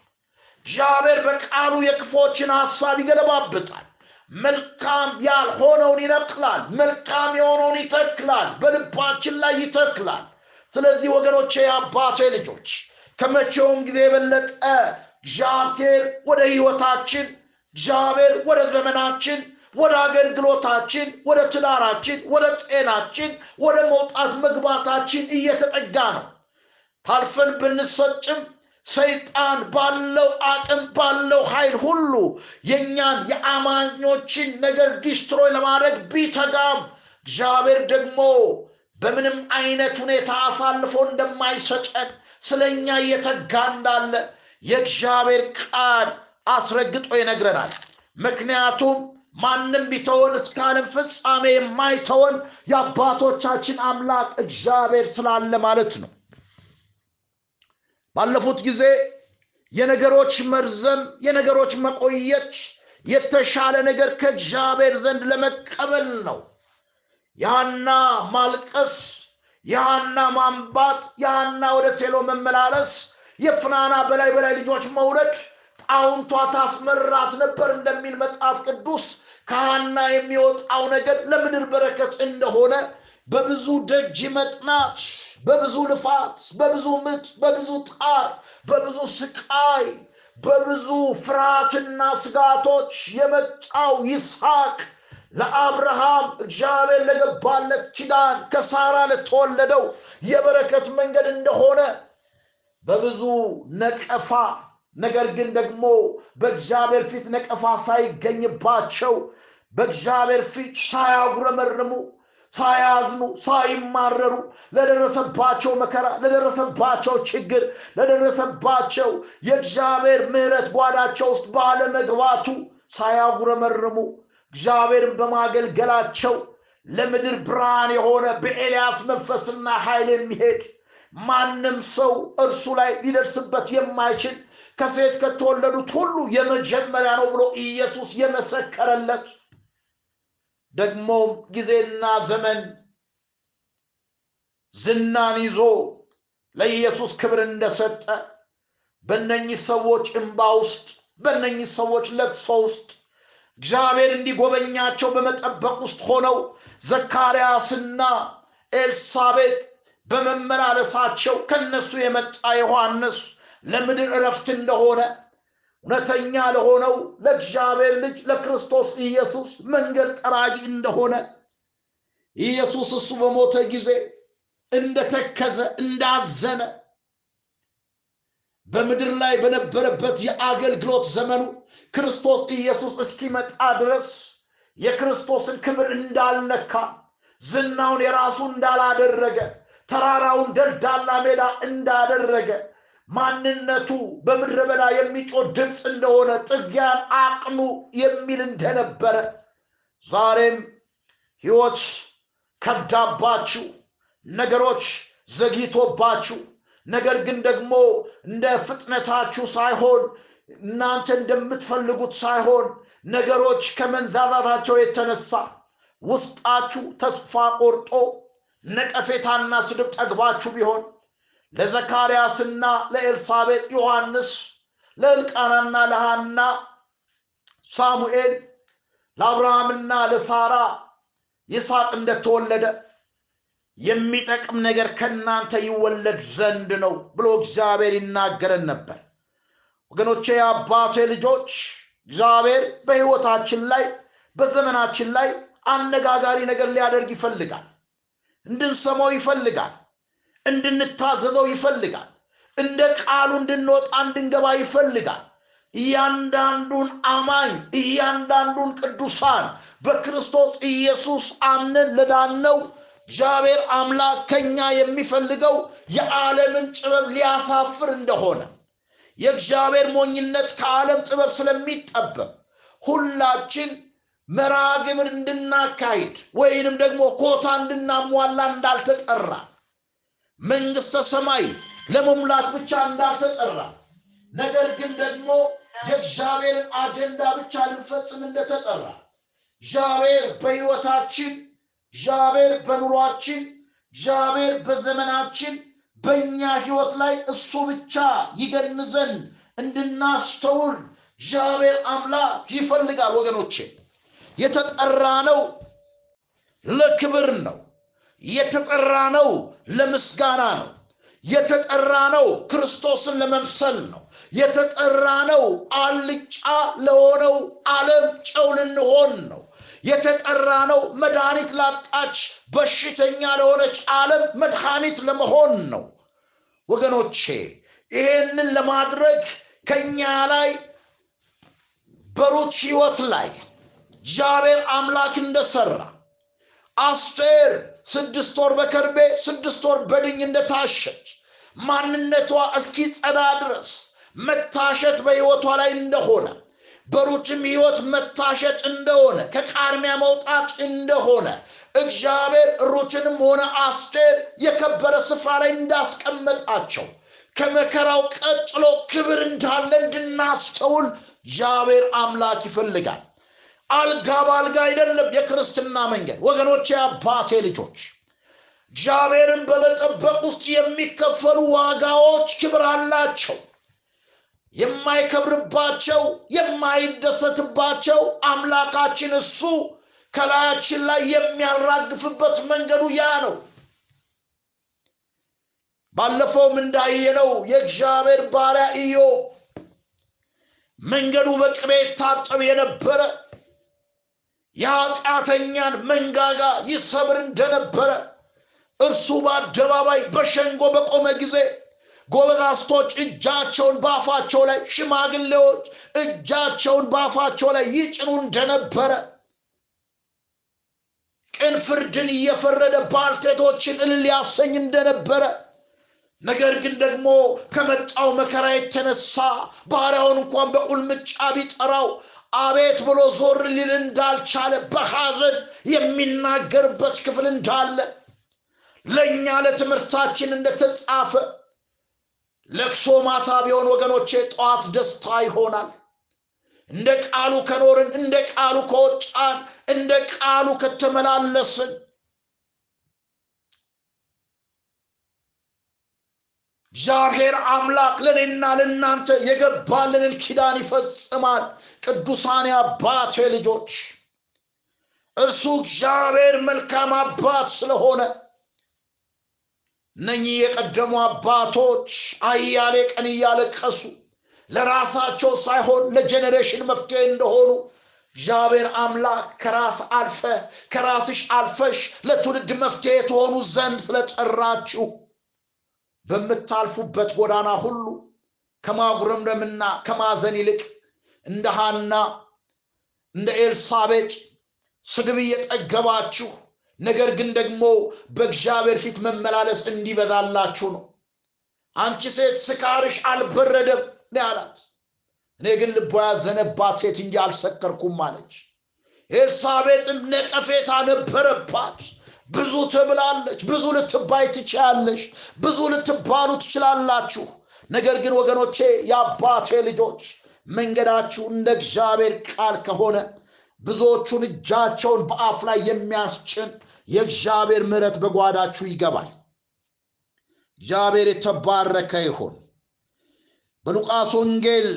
እግዚአብሔር በቃሉ የክፎችን ሐሳብ ይገለባብጣል። መልካም ያልሆነውን ይነቅላል፣ መልካም የሆነውን ይተክላል፣ በልባችን ላይ ይተክላል። ስለዚህ ወገኖቼ የአባቴ ልጆች ከመቼውም ጊዜ የበለጠ እግዚአብሔር ወደ ሕይወታችን እግዚአብሔር ወደ ዘመናችን ወደ አገልግሎታችን ወደ ትዳራችን ወደ ጤናችን ወደ መውጣት መግባታችን እየተጠጋ ነው። ታልፈን ብንሰጥም ሰይጣን ባለው አቅም ባለው ኃይል ሁሉ የእኛን የአማኞችን ነገር destroy ለማድረግ ቢተጋም እግዚአብሔር ደግሞ በምንም አይነት ሁኔታ አሳልፎ እንደማይሰጠን ስለ እኛ እየተጋ እንዳለ የእግዚአብሔር ቃል አስረግጦ ይነግረናል። ምክንያቱም ማንም ቢተወን እስከ ዓለም ፍጻሜ የማይተወን የአባቶቻችን አምላክ እግዚአብሔር ስላለ ማለት ነው። ባለፉት ጊዜ የነገሮች መርዘም፣ የነገሮች መቆየት የተሻለ ነገር ከእግዚአብሔር ዘንድ ለመቀበል ነው። የሐና ማልቀስ፣ የሐና ማንባት፣ የሐና ወደ ሴሎ መመላለስ፣ የፍናና በላይ በላይ ልጆች መውለድ ጣውንቷ ታስመራት ነበር እንደሚል መጽሐፍ ቅዱስ ከሐና የሚወጣው ነገር ለምድር በረከት እንደሆነ በብዙ ደጅ መጥናት፣ በብዙ ልፋት፣ በብዙ ምጥ፣ በብዙ ጣር፣ በብዙ ስቃይ፣ በብዙ ፍርሃትና ስጋቶች የመጣው ይስሐቅ ለአብርሃም እግዚአብሔር ለገባለት ኪዳን ከሳራ ለተወለደው የበረከት መንገድ እንደሆነ በብዙ ነቀፋ ነገር ግን ደግሞ በእግዚአብሔር ፊት ነቀፋ ሳይገኝባቸው በእግዚአብሔር ፊት ሳያጉረመርሙ ሳያዝኑ ሳይማረሩ ለደረሰባቸው መከራ ለደረሰባቸው ችግር ለደረሰባቸው የእግዚአብሔር ምሕረት ጓዳቸው ውስጥ ባለመግባቱ ሳያጉረመርሙ እግዚአብሔርን በማገልገላቸው ለምድር ብርሃን የሆነ በኤልያስ መንፈስና ኃይል የሚሄድ ማንም ሰው እርሱ ላይ ሊደርስበት የማይችል ከሴት ከተወለዱት ሁሉ የመጀመሪያ ነው ብሎ ኢየሱስ የመሰከረለት። ደግሞም ጊዜና ዘመን ዝናን ይዞ ለኢየሱስ ክብር እንደሰጠ በእነኚህ ሰዎች እንባ ውስጥ በእነኚህ ሰዎች ለቅሶ ውስጥ እግዚአብሔር እንዲጎበኛቸው በመጠበቅ ውስጥ ሆነው ዘካርያስና ኤልሳቤጥ በመመላለሳቸው ከነሱ የመጣ ዮሐንስ ለምድር እረፍት እንደሆነ እውነተኛ ለሆነው ለእግዚአብሔር ልጅ ለክርስቶስ ኢየሱስ መንገድ ጠራጊ እንደሆነ ኢየሱስ እሱ በሞተ ጊዜ እንደተከዘ እንዳዘነ በምድር ላይ በነበረበት የአገልግሎት ዘመኑ ክርስቶስ ኢየሱስ እስኪመጣ ድረስ የክርስቶስን ክብር እንዳልነካ ዝናውን የራሱ እንዳላደረገ ተራራውን ደልዳላ ሜዳ እንዳደረገ ማንነቱ በምድረ በዳ የሚጮህ ድምፅ እንደሆነ ጥጊያን አቅኑ የሚል እንደነበረ ዛሬም ሕይወት ከብዳባችሁ ነገሮች ዘግይቶባችሁ ነገር ግን ደግሞ እንደ ፍጥነታችሁ ሳይሆን እናንተ እንደምትፈልጉት ሳይሆን ነገሮች ከመንዛዛታቸው የተነሳ ውስጣችሁ ተስፋ ቆርጦ ነቀፌታና ስድብ ጠግባችሁ ቢሆን ለዘካርያስና ለኤልሳቤጥ ዮሐንስ ለእልቃናና ለሃና ሳሙኤል ለአብርሃምና ለሳራ ይስሐቅ እንደተወለደ የሚጠቅም ነገር ከእናንተ ይወለድ ዘንድ ነው ብሎ እግዚአብሔር ይናገረን ነበር። ወገኖቼ የአባቴ ልጆች እግዚአብሔር በሕይወታችን ላይ በዘመናችን ላይ አነጋጋሪ ነገር ሊያደርግ ይፈልጋል እንድንሰማው ይፈልጋል እንድንታዘዘው ይፈልጋል። እንደ ቃሉ እንድንወጣ እንድንገባ ይፈልጋል። እያንዳንዱን አማኝ እያንዳንዱን ቅዱሳን በክርስቶስ ኢየሱስ አምነን ለዳነው እግዚአብሔር አምላክ ከኛ የሚፈልገው የዓለምን ጥበብ ሊያሳፍር እንደሆነ የእግዚአብሔር ሞኝነት ከዓለም ጥበብ ስለሚጠበብ ሁላችን መራ ግብር እንድናካሂድ ወይንም ደግሞ ኮታ እንድናሟላ እንዳልተጠራ መንግስተ ሰማይ ለመሙላት ብቻ እንዳልተጠራ ነገር ግን ደግሞ የእግዚአብሔርን አጀንዳ ብቻ ልንፈጽም እንደተጠራ እግዚአብሔር በሕይወታችን እግዚአብሔር በኑሯችን እግዚአብሔር በዘመናችን በእኛ ሕይወት ላይ እሱ ብቻ ይገን ዘንድ እንድናስተውል እግዚአብሔር አምላክ ይፈልጋል። ወገኖቼ የተጠራ ነው ለክብር ነው የተጠራ ነው ለምስጋና ነው። የተጠራ ነው ክርስቶስን ለመምሰል ነው። የተጠራ ነው አልጫ ለሆነው ዓለም ጨው ልንሆን ነው። የተጠራ ነው መድኃኒት ላጣች በሽተኛ ለሆነች ዓለም መድኃኒት ለመሆን ነው። ወገኖቼ ይሄንን ለማድረግ ከኛ ላይ በሩት ህይወት ላይ እግዚአብሔር አምላክ እንደሰራ አስቴር ስድስት ወር በከርቤ ስድስት ወር በድኝ እንደታሸች ማንነቷ እስኪጸዳ ድረስ መታሸት በሕይወቷ ላይ እንደሆነ በሩትም ሕይወት መታሸት እንደሆነ ከቃርሚያ መውጣት እንደሆነ እግዚአብሔር ሩትንም ሆነ አስቴር የከበረ ስፍራ ላይ እንዳስቀመጣቸው ከመከራው ቀጥሎ ክብር እንዳለ እንድናስተውል እግዚአብሔር አምላክ ይፈልጋል። አልጋ በአልጋ አይደለም የክርስትና መንገድ ወገኖች፣ የአባቴ ልጆች እግዚአብሔርን በመጠበቅ ውስጥ የሚከፈሉ ዋጋዎች ክብር አላቸው። የማይከብርባቸው የማይደሰትባቸው አምላካችን እሱ ከላያችን ላይ የሚያራግፍበት መንገዱ ያ ነው። ባለፈውም እንዳየነው የእግዚአብሔር ባሪያ ኢዮብ መንገዱ በቅቤ ታጠብ የነበረ የኃጢአተኛን መንጋጋ ይሰብር እንደነበረ እርሱ በአደባባይ በሸንጎ በቆመ ጊዜ ጎበዛዝቶች እጃቸውን በአፋቸው ላይ ሽማግሌዎች እጃቸውን በአፋቸው ላይ ይጭኑ እንደነበረ ቅን ፍርድን እየፈረደ ባልቴቶችን እልል ያሰኝ እንደነበረ ነገር ግን ደግሞ ከመጣው መከራ የተነሳ ባሪያውን እንኳን በቁልምጫ ቢጠራው አቤት ብሎ ዞር ሊል እንዳልቻለ በሐዘን የሚናገርበት ክፍል እንዳለ ለእኛ ለትምህርታችን እንደተጻፈ ለቅሶ ማታ ቢሆን ወገኖቼ ጠዋት ደስታ ይሆናል። እንደ ቃሉ ከኖርን፣ እንደ ቃሉ ከወጣን፣ እንደ ቃሉ ከተመላለስን እግዚአብሔር አምላክ ለእኔና ለእናንተ የገባልንን ኪዳን ይፈጽማል። ቅዱሳን አባቴ ልጆች እርሱ እግዚአብሔር መልካም አባት ስለሆነ እነኚህ የቀደሙ አባቶች አያሌ ቀን እያለቀሱ ለራሳቸው ሳይሆን ለጄኔሬሽን መፍትሄ እንደሆኑ እግዚአብሔር አምላክ ከራስ አልፈ ከራስሽ አልፈሽ ለትውልድ መፍትሄ የተሆኑ ዘንድ ስለጠራችሁ በምታልፉበት ጎዳና ሁሉ ከማጉረምረምና ከማዘን ይልቅ እንደ ሐና እንደ ኤልሳቤጥ ስድብ እየጠገባችሁ ነገር ግን ደግሞ በእግዚአብሔር ፊት መመላለስ እንዲበዛላችሁ ነው። አንቺ ሴት ስካርሽ አልበረደም ያላት። እኔ ግን ልቧ ያዘነባት ሴት እንጂ አልሰከርኩም አለች። ኤልሳቤጥም ነቀፌታ ነበረባት። ብዙ ትብላለች፣ ብዙ ልትባይ ትችያለሽ፣ ብዙ ልትባሉ ትችላላችሁ። ነገር ግን ወገኖቼ የአባቴ ልጆች መንገዳችሁ እንደ እግዚአብሔር ቃል ከሆነ ብዙዎቹን እጃቸውን በአፍ ላይ የሚያስጭን የእግዚአብሔር ምሕረት በጓዳችሁ ይገባል። እግዚአብሔር የተባረከ ይሁን። በሉቃስ ወንጌል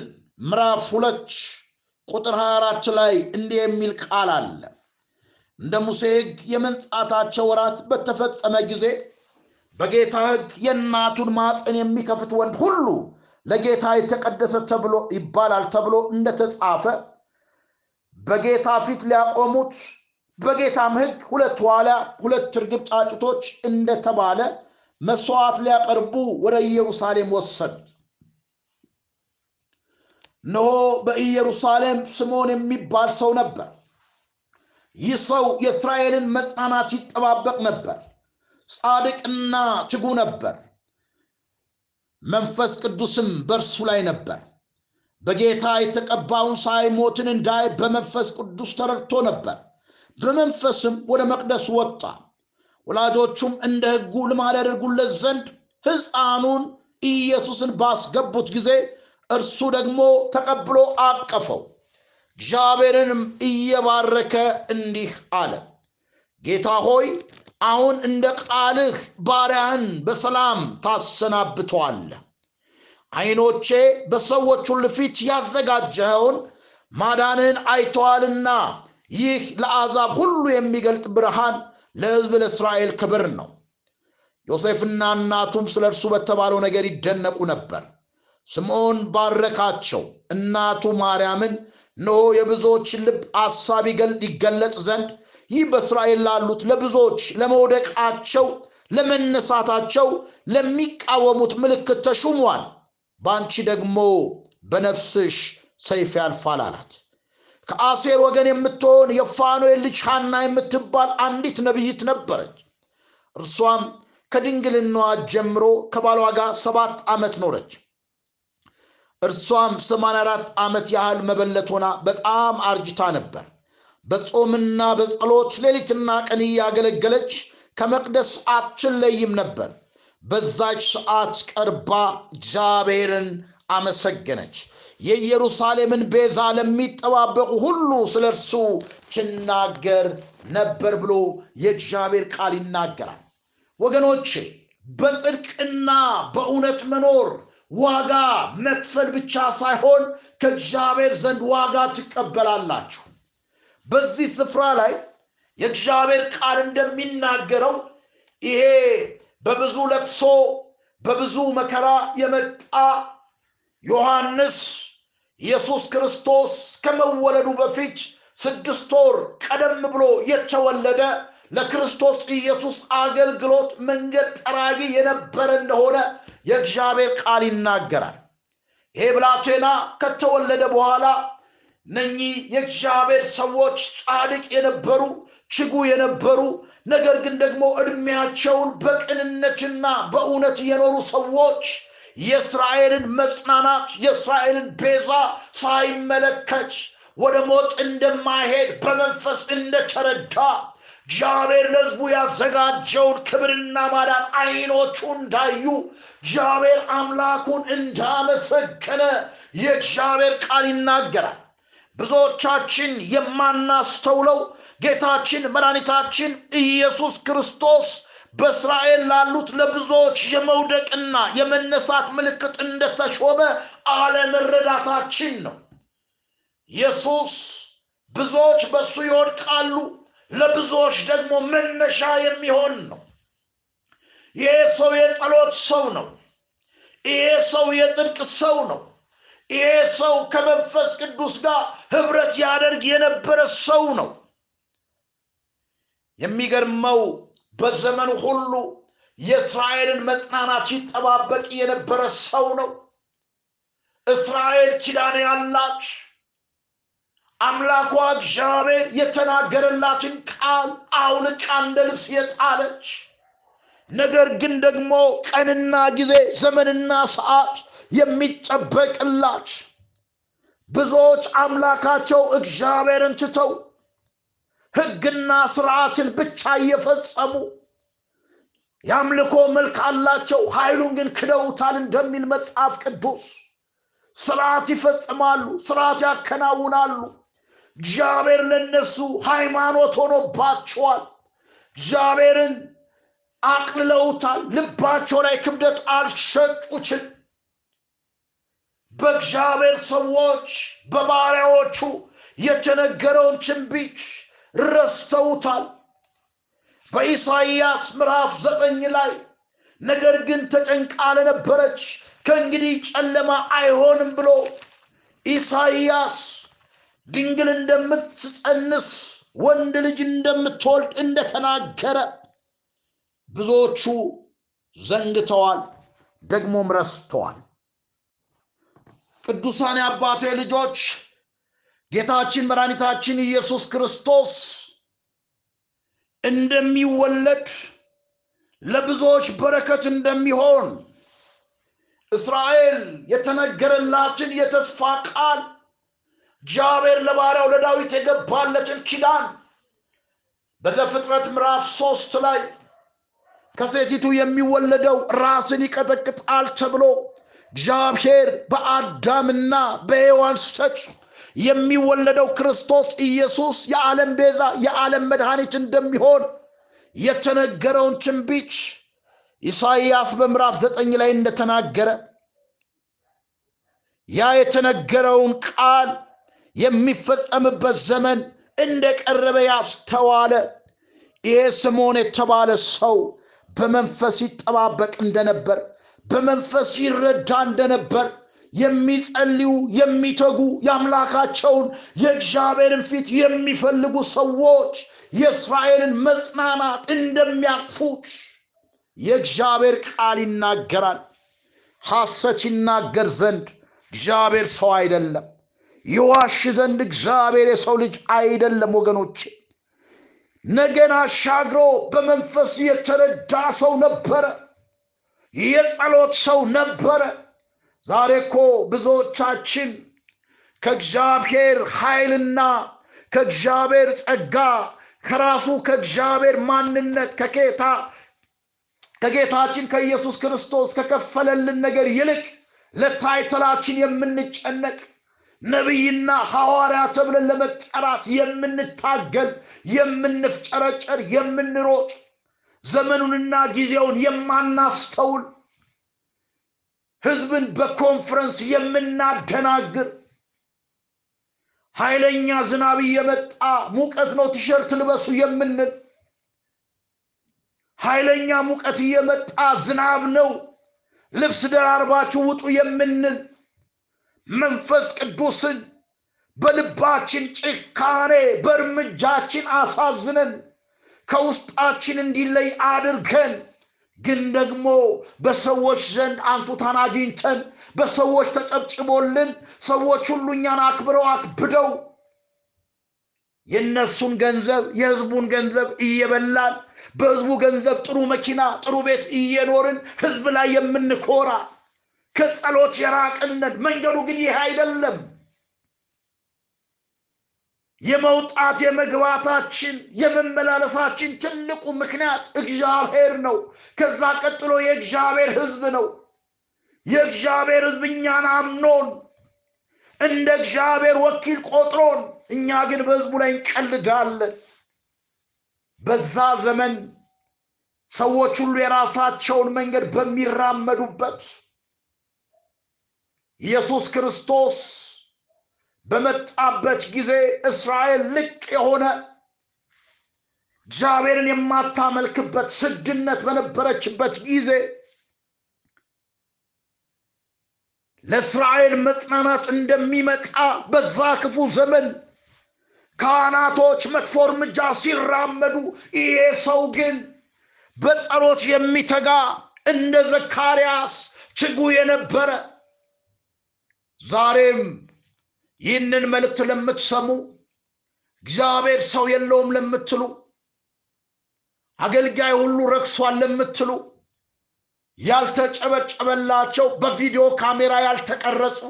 ምዕራፍ ሁለት ቁጥር 24 ላይ እንዲህ የሚል ቃል አለ። እንደ ሙሴ ሕግ የመንጻታቸው ወራት በተፈጸመ ጊዜ በጌታ ሕግ የእናቱን ማፀን የሚከፍት ወንድ ሁሉ ለጌታ የተቀደሰ ተብሎ ይባላል ተብሎ እንደተጻፈ በጌታ ፊት ሊያቆሙት በጌታም ሕግ ሁለት ዋሊያ ሁለት እርግብ ጫጩቶች እንደተባለ መስዋዕት ሊያቀርቡ ወደ ኢየሩሳሌም ወሰዱት። እነሆ በኢየሩሳሌም ስምዖን የሚባል ሰው ነበር። ይህ ሰው የእስራኤልን መጽናናት ይጠባበቅ ነበር። ጻድቅና ትጉ ነበር። መንፈስ ቅዱስም በእርሱ ላይ ነበር። በጌታ የተቀባውን ሳይሞትን እንዳይ በመንፈስ ቅዱስ ተረድቶ ነበር። በመንፈስም ወደ መቅደስ ወጣ። ወላጆቹም እንደ ሕጉ ልማድ ያደርጉለት ዘንድ ሕፃኑን ኢየሱስን ባስገቡት ጊዜ እርሱ ደግሞ ተቀብሎ አቀፈው። እግዚአብሔርንም እየባረከ እንዲህ አለ፣ ጌታ ሆይ አሁን እንደ ቃልህ ባሪያህን በሰላም ታሰናብተዋለህ። ዓይኖቼ በሰዎች ሁሉ ፊት ያዘጋጀኸውን ማዳንህን አይተዋልና ይህ ለአሕዛብ ሁሉ የሚገልጥ ብርሃን ለሕዝብ ለእስራኤል ክብር ነው። ዮሴፍና እናቱም ስለ እርሱ በተባለው ነገር ይደነቁ ነበር። ስምዖን ባረካቸው። እናቱ ማርያምን እነሆ የብዙዎችን ልብ አሳብ ይገለጽ ዘንድ ይህ በእስራኤል ላሉት ለብዙዎች ለመውደቃቸው፣ ለመነሳታቸው ለሚቃወሙት ምልክት ተሹሟል። በአንቺ ደግሞ በነፍስሽ ሰይፍ ያልፋል አላት። ከአሴር ወገን የምትሆን የፋኑኤል ልጅ ሐና የምትባል አንዲት ነቢይት ነበረች። እርሷም ከድንግልናዋ ጀምሮ ከባሏ ጋር ሰባት ዓመት ኖረች። እርሷም ሰማንያ አራት ዓመት ያህል መበለት ሆና በጣም አርጅታ ነበር። በጾምና በጸሎት ሌሊትና ቀን እያገለገለች ከመቅደስ አትለይም ነበር። በዛች ሰዓት ቀርባ እግዚአብሔርን አመሰገነች። የኢየሩሳሌምን ቤዛ ለሚጠባበቁ ሁሉ ስለ እርሱ ትናገር ነበር ብሎ የእግዚአብሔር ቃል ይናገራል። ወገኖቼ በጽድቅና በእውነት መኖር ዋጋ መክፈል ብቻ ሳይሆን ከእግዚአብሔር ዘንድ ዋጋ ትቀበላላችሁ። በዚህ ስፍራ ላይ የእግዚአብሔር ቃል እንደሚናገረው ይሄ በብዙ ለቅሶ በብዙ መከራ የመጣ ዮሐንስ ኢየሱስ ክርስቶስ ከመወለዱ በፊት ስድስት ወር ቀደም ብሎ የተወለደ ለክርስቶስ ኢየሱስ አገልግሎት መንገድ ጠራጊ የነበረ እንደሆነ የእግዚአብሔር ቃል ይናገራል። ይሄ ብላቴና ከተወለደ በኋላ እነኚህ የእግዚአብሔር ሰዎች ጻድቅ የነበሩ ችጉ የነበሩ ነገር ግን ደግሞ ዕድሜያቸውን በቅንነትና በእውነት የኖሩ ሰዎች የእስራኤልን መጽናናት የእስራኤልን ቤዛ ሳይመለከት ወደ ሞት እንደማይሄድ በመንፈስ እንደተረዳ እግዚአብሔር ለሕዝቡ ያዘጋጀውን ክብርና ማዳን አይኖቹ እንዳዩ እግዚአብሔር አምላኩን እንዳመሰገነ የእግዚአብሔር ቃል ይናገራል። ብዙዎቻችን የማናስተውለው ጌታችን መድኃኒታችን ኢየሱስ ክርስቶስ በእስራኤል ላሉት ለብዙዎች የመውደቅና የመነሳት ምልክት እንደተሾመ አለመረዳታችን ነው። ኢየሱስ ብዙዎች በእሱ ይወድቃሉ፣ ለብዙዎች ደግሞ መነሻ የሚሆን ነው። ይሄ ሰው የጸሎት ሰው ነው። ይሄ ሰው የጽድቅ ሰው ነው። ይሄ ሰው ከመንፈስ ቅዱስ ጋር ህብረት ያደርግ የነበረ ሰው ነው። የሚገርመው በዘመኑ ሁሉ የእስራኤልን መጽናናት ይጠባበቅ የነበረ ሰው ነው። እስራኤል ኪዳን ያላች አምላኳ እግዚአብሔር የተናገረላትን ቃል አውልቃ እንደ ልብስ የጣለች። ነገር ግን ደግሞ ቀንና ጊዜ ዘመንና ሰዓት የሚጠበቅላት። ብዙዎች አምላካቸው እግዚአብሔርን ትተው ሕግና ስርዓትን ብቻ እየፈጸሙ የአምልኮ መልክ አላቸው፣ ኃይሉን ግን ክደውታል እንደሚል መጽሐፍ ቅዱስ። ስርዓት ይፈጽማሉ፣ ስርዓት ያከናውናሉ። እግዚአብሔር ለነሱ ሃይማኖት ሆኖባቸዋል። እግዚአብሔርን አቅልለውታል። ልባቸው ላይ ክብደት አልሰጡችም። በእግዚአብሔር ሰዎች በባሪያዎቹ የተነገረውን ትንቢት ረስተውታል። በኢሳይያስ ምዕራፍ ዘጠኝ ላይ ነገር ግን ተጨንቃ ለነበረች ከእንግዲህ ጨለማ አይሆንም ብሎ ኢሳይያስ ድንግል እንደምትጸንስ ወንድ ልጅ እንደምትወልድ እንደተናገረ ብዙዎቹ ዘንግተዋል፣ ደግሞም ረስተዋል። ቅዱሳን የአባቴ ልጆች ጌታችን መድኃኒታችን ኢየሱስ ክርስቶስ እንደሚወለድ ለብዙዎች በረከት እንደሚሆን እስራኤል የተነገረላትን የተስፋ ቃል እግዚአብሔር ለባሪያው ለዳዊት የገባለትን ኪዳን በዘፍጥረት ምዕራፍ ሶስት ላይ ከሴቲቱ የሚወለደው ራስን ይቀጠቅጣል ተብሎ እግዚአብሔር በአዳምና በሔዋን ሰጭ የሚወለደው ክርስቶስ ኢየሱስ የዓለም ቤዛ የዓለም መድኃኒት እንደሚሆን የተነገረውን ትንቢት ኢሳይያስ በምዕራፍ ዘጠኝ ላይ እንደተናገረ ያ የተነገረውን ቃል የሚፈጸምበት ዘመን እንደቀረበ ያስተዋለ ይሄ ስምዖን የተባለ ሰው በመንፈስ ይጠባበቅ እንደነበር በመንፈስ ይረዳ እንደነበር የሚጸልዩ የሚተጉ የአምላካቸውን የእግዚአብሔርን ፊት የሚፈልጉ ሰዎች የእስራኤልን መጽናናት እንደሚያቅፉት የእግዚአብሔር ቃል ይናገራል። ሐሰት ይናገር ዘንድ እግዚአብሔር ሰው አይደለም፣ ይዋሽ ዘንድ እግዚአብሔር የሰው ልጅ አይደለም። ወገኖቼ ነገን አሻግሮ በመንፈስ የተረዳ ሰው ነበረ። የጸሎት ሰው ነበረ። ዛሬ እኮ ብዙዎቻችን ከእግዚአብሔር ኃይልና ከእግዚአብሔር ጸጋ ከራሱ ከእግዚአብሔር ማንነት ከጌታ ከጌታችን ከኢየሱስ ክርስቶስ ከከፈለልን ነገር ይልቅ ለታይተላችን የምንጨነቅ ነቢይና ሐዋርያ ተብለን ለመጠራት የምንታገል የምንፍጨረጨር የምንሮጥ ዘመኑንና ጊዜውን የማናስተውል ህዝብን በኮንፈረንስ የምናደናግር ኃይለኛ ዝናብ እየመጣ ሙቀት ነው ቲሸርት ልበሱ የምንል ኃይለኛ ሙቀት እየመጣ ዝናብ ነው ልብስ ደራርባችሁ ውጡ የምንል መንፈስ ቅዱስን በልባችን ጭካኔ በእርምጃችን አሳዝነን ከውስጣችን እንዲለይ አድርገን ግን ደግሞ በሰዎች ዘንድ አንቱታን አግኝተን በሰዎች ተጨብጭቦልን ሰዎች ሁሉ እኛን አክብረው አክብደው የእነሱን ገንዘብ የህዝቡን ገንዘብ እየበላን በህዝቡ ገንዘብ ጥሩ መኪና ጥሩ ቤት እየኖርን ህዝብ ላይ የምንኮራ ከጸሎት የራቅነት መንገዱ ግን ይህ አይደለም። የመውጣት የመግባታችን የመመላለሳችን ትልቁ ምክንያት እግዚአብሔር ነው። ከዛ ቀጥሎ የእግዚአብሔር ህዝብ ነው። የእግዚአብሔር ህዝብ እኛን አምኖን እንደ እግዚአብሔር ወኪል ቆጥሮን እኛ ግን በህዝቡ ላይ እንቀልዳለን። በዛ ዘመን ሰዎች ሁሉ የራሳቸውን መንገድ በሚራመዱበት ኢየሱስ ክርስቶስ በመጣበት ጊዜ እስራኤል ልቅ የሆነ እግዚአብሔርን የማታመልክበት ስግነት በነበረችበት ጊዜ ለእስራኤል መጽናናት እንደሚመጣ በዛ ክፉ ዘመን ካህናቶች መጥፎ እርምጃ ሲራመዱ ይሄ ሰው ግን በጸሎት የሚተጋ እንደ ዘካርያስ ችጉ የነበረ ዛሬም ይህንን መልእክት ለምትሰሙ እግዚአብሔር ሰው የለውም ለምትሉ አገልጋይ ሁሉ ረክሷል ለምትሉ ያልተጨበጨበላቸው በቪዲዮ ካሜራ ያልተቀረጹ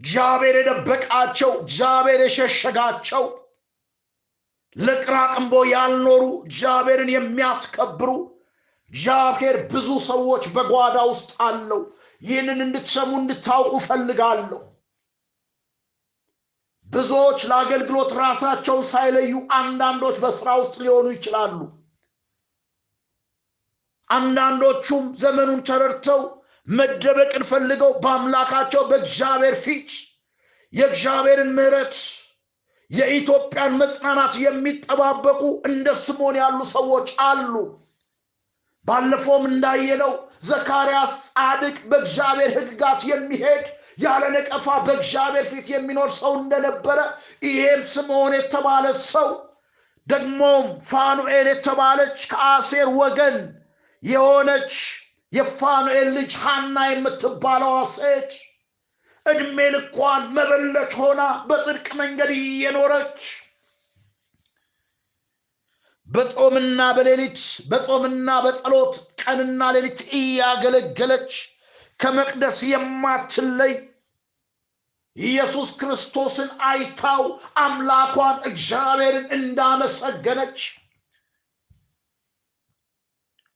እግዚአብሔር የደበቃቸው እግዚአብሔር የሸሸጋቸው ለቅራቅንቦ ያልኖሩ እግዚአብሔርን የሚያስከብሩ እግዚአብሔር ብዙ ሰዎች በጓዳ ውስጥ አለው ይህንን እንድትሰሙ እንድታውቁ ፈልጋለሁ ብዙዎች ለአገልግሎት ራሳቸውን ሳይለዩ አንዳንዶች በስራ ውስጥ ሊሆኑ ይችላሉ። አንዳንዶቹም ዘመኑን ተረድተው መደበቅን ፈልገው በአምላካቸው በእግዚአብሔር ፊት የእግዚአብሔርን ምህረት የኢትዮጵያን መጽናናት የሚጠባበቁ እንደ ስሞን ያሉ ሰዎች አሉ ባለፈውም እንዳየነው ዘካርያስ ጻድቅ በእግዚአብሔር ህግጋት የሚሄድ ያለ ነቀፋ በእግዚአብሔር ፊት የሚኖር ሰው እንደነበረ ይሄም ስምዖን የተባለ ሰው ደግሞም ፋኑኤል የተባለች ከአሴር ወገን የሆነች የፋኑኤል ልጅ ሐና የምትባለዋ ሴት ዕድሜ ልኳን መበለት ሆና በጽድቅ መንገድ እየኖረች በጾምና በሌሊት በጾምና በጸሎት ቀንና ሌሊት እያገለገለች ከመቅደስ የማትለይ ኢየሱስ ክርስቶስን አይታው አምላኳን እግዚአብሔርን እንዳመሰገነች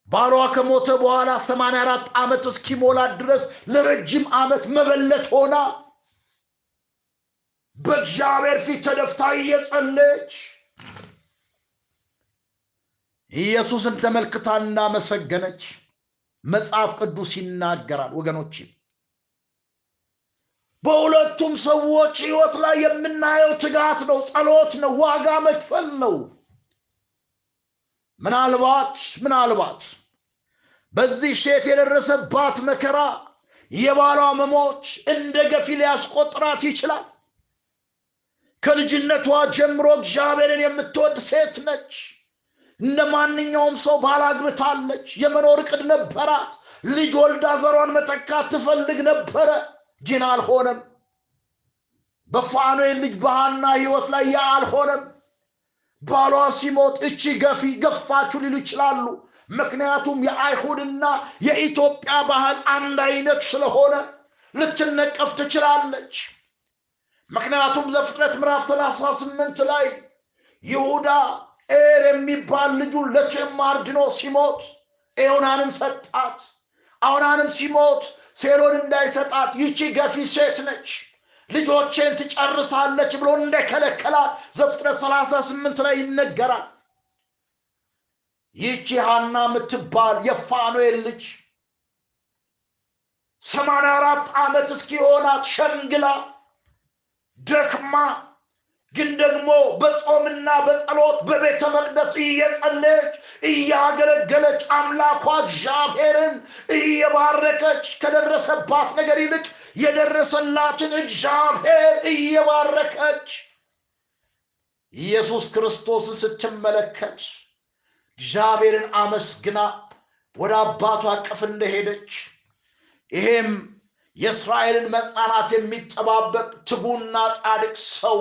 ባሏ ከሞተ በኋላ 84 ዓመት እስኪሞላት ድረስ ለረጅም ዓመት መበለት ሆና በእግዚአብሔር ፊት ተደፍታ እየጸለች ኢየሱስን ተመልክታ እንዳመሰገነች መጽሐፍ ቅዱስ ይናገራል ወገኖች በሁለቱም ሰዎች ህይወት ላይ የምናየው ትጋት ነው ጸሎት ነው ዋጋ መክፈል ነው። ምናልባት ምናልባት በዚህ ሴት የደረሰባት መከራ የባሏ መሞት እንደ ገፊ ሊያስቆጥራት ይችላል። ከልጅነቷ ጀምሮ እግዚአብሔርን የምትወድ ሴት ነች እንደ ማንኛውም ሰው ባላግብታለች የመኖር እቅድ ነበራት። ልጅ ወልዳ ዘሯን መተካት ትፈልግ ነበረ ግን አልሆነም። በፋኑኤል ልጅ በሃና ህይወት ላይ ያ አልሆነም። ባሏ ሲሞት እቺ ገፊ ገፋችሁ ሊሉ ይችላሉ። ምክንያቱም የአይሁድና የኢትዮጵያ ባህል አንድ አይነት ስለሆነ ልትነቀፍ ትችላለች። ምክንያቱም ዘፍጥረት ምዕራፍ 38 ላይ ይሁዳ ኤር የሚባል ልጁን ለትዕማር ድኖ ሲሞት ኤዮናንም ሰጣት። አሁናንም ሲሞት ሴሎን እንዳይሰጣት ይቺ ገፊ ሴት ነች ልጆቼን ትጨርሳለች ብሎ እንደከለከላት ዘፍጥረት 38 ላይ ይነገራል። ይቺ ሐና የምትባል የፋኑኤል ልጅ ሰማንያ አራት ዓመት እስኪሆናት ሸንግላ ደክማ ግን ደግሞ በጾምና በጸሎት በቤተ መቅደስ እየጸለየች እያገለገለች አምላኳ እግዚአብሔርን እየባረከች ከደረሰባት ነገር ይልቅ የደረሰላትን እግዚአብሔር እየባረከች ኢየሱስ ክርስቶስን ስትመለከት እግዚአብሔርን አመስግና ወደ አባቷ እቅፍ እንደሄደች ይሄም የእስራኤልን መጽናናት የሚጠባበቅ ትጉና ጻድቅ ሰው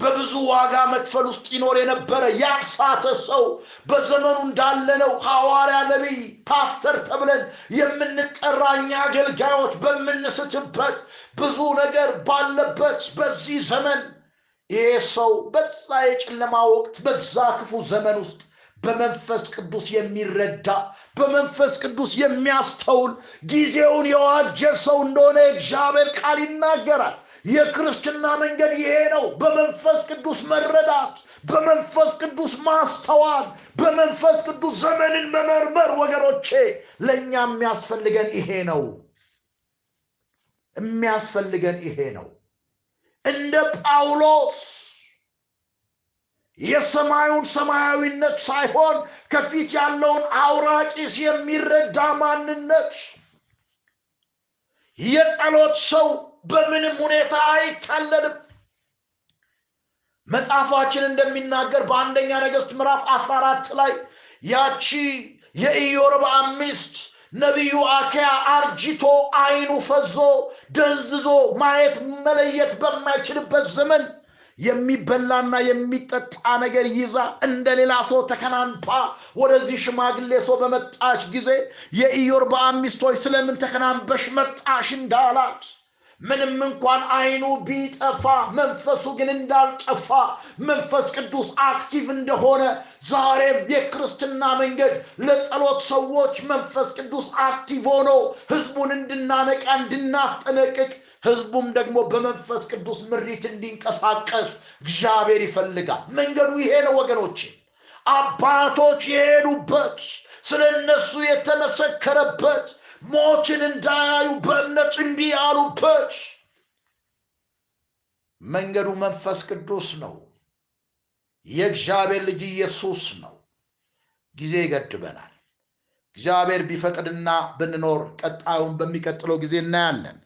በብዙ ዋጋ መክፈል ውስጥ ይኖር የነበረ ያሳተ ሰው በዘመኑ እንዳለነው ሐዋርያ፣ ነቢይ፣ ፓስተር ተብለን የምንጠራ እኛ አገልጋዮች በምንስትበት ብዙ ነገር ባለበት በዚህ ዘመን ይሄ ሰው በዛ የጨለማ ወቅት በዛ ክፉ ዘመን ውስጥ በመንፈስ ቅዱስ የሚረዳ በመንፈስ ቅዱስ የሚያስተውል ጊዜውን የዋጀ ሰው እንደሆነ የእግዚአብሔር ቃል ይናገራል። የክርስትና መንገድ ይሄ ነው። በመንፈስ ቅዱስ መረዳት፣ በመንፈስ ቅዱስ ማስተዋል፣ በመንፈስ ቅዱስ ዘመንን መመርመር። ወገኖቼ ለእኛ የሚያስፈልገን ይሄ ነው። የሚያስፈልገን ይሄ ነው። እንደ ጳውሎስ የሰማዩን ሰማያዊነት ሳይሆን ከፊት ያለውን አውራቂስ የሚረዳ ማንነት የጸሎት ሰው በምንም ሁኔታ አይታለልም። መጽሐፋችን እንደሚናገር በአንደኛ ነገሥት ምዕራፍ 14 ላይ ያቺ የኢዮርብዓም ሚስት ነቢዩ አኪያ አርጅቶ አይኑ ፈዞ ደንዝዞ ማየት መለየት በማይችልበት ዘመን የሚበላና የሚጠጣ ነገር ይዛ እንደ ሌላ ሰው ተከናንባ ወደዚህ ሽማግሌ ሰው በመጣች ጊዜ የኢዮርብዓም ሚስት ሆይ ስለምን ተከናንበሽ መጣሽ እንዳላት ምንም እንኳን አይኑ ቢጠፋ መንፈሱ ግን እንዳልጠፋ መንፈስ ቅዱስ active እንደሆነ ዛሬም የክርስትና መንገድ ለጸሎት ሰዎች መንፈስ ቅዱስ active ሆኖ ህዝቡን እንድናነቃ እንድናስጠነቅቅ ህዝቡም ደግሞ በመንፈስ ቅዱስ ምሪት እንዲንቀሳቀስ እግዚአብሔር ይፈልጋል። መንገዱ ይሄ ነው ወገኖቼ። አባቶች የሄዱበት ስለ እነሱ የተመሰከረበት ሞትን እንዳያዩ በእምነት እምቢ ያሉበት መንገዱ መንፈስ ቅዱስ ነው። የእግዚአብሔር ልጅ ኢየሱስ ነው። ጊዜ ይገድበናል። እግዚአብሔር ቢፈቅድና ብንኖር ቀጣዩን በሚቀጥለው ጊዜ እናያለን።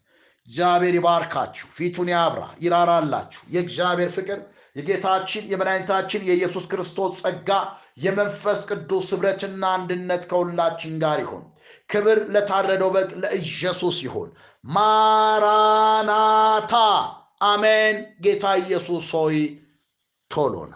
እግዚአብሔር ይባርካችሁ፣ ፊቱን ያብራ፣ ይራራላችሁ። የእግዚአብሔር ፍቅር የጌታችን የመድኃኒታችን የኢየሱስ ክርስቶስ ጸጋ የመንፈስ ቅዱስ ኅብረትና አንድነት ከሁላችን ጋር ይሁን። ክብር ለታረደው በግ ለኢየሱስ ይሁን። ማራናታ አሜን። ጌታ ኢየሱስ ሆይ ቶሎና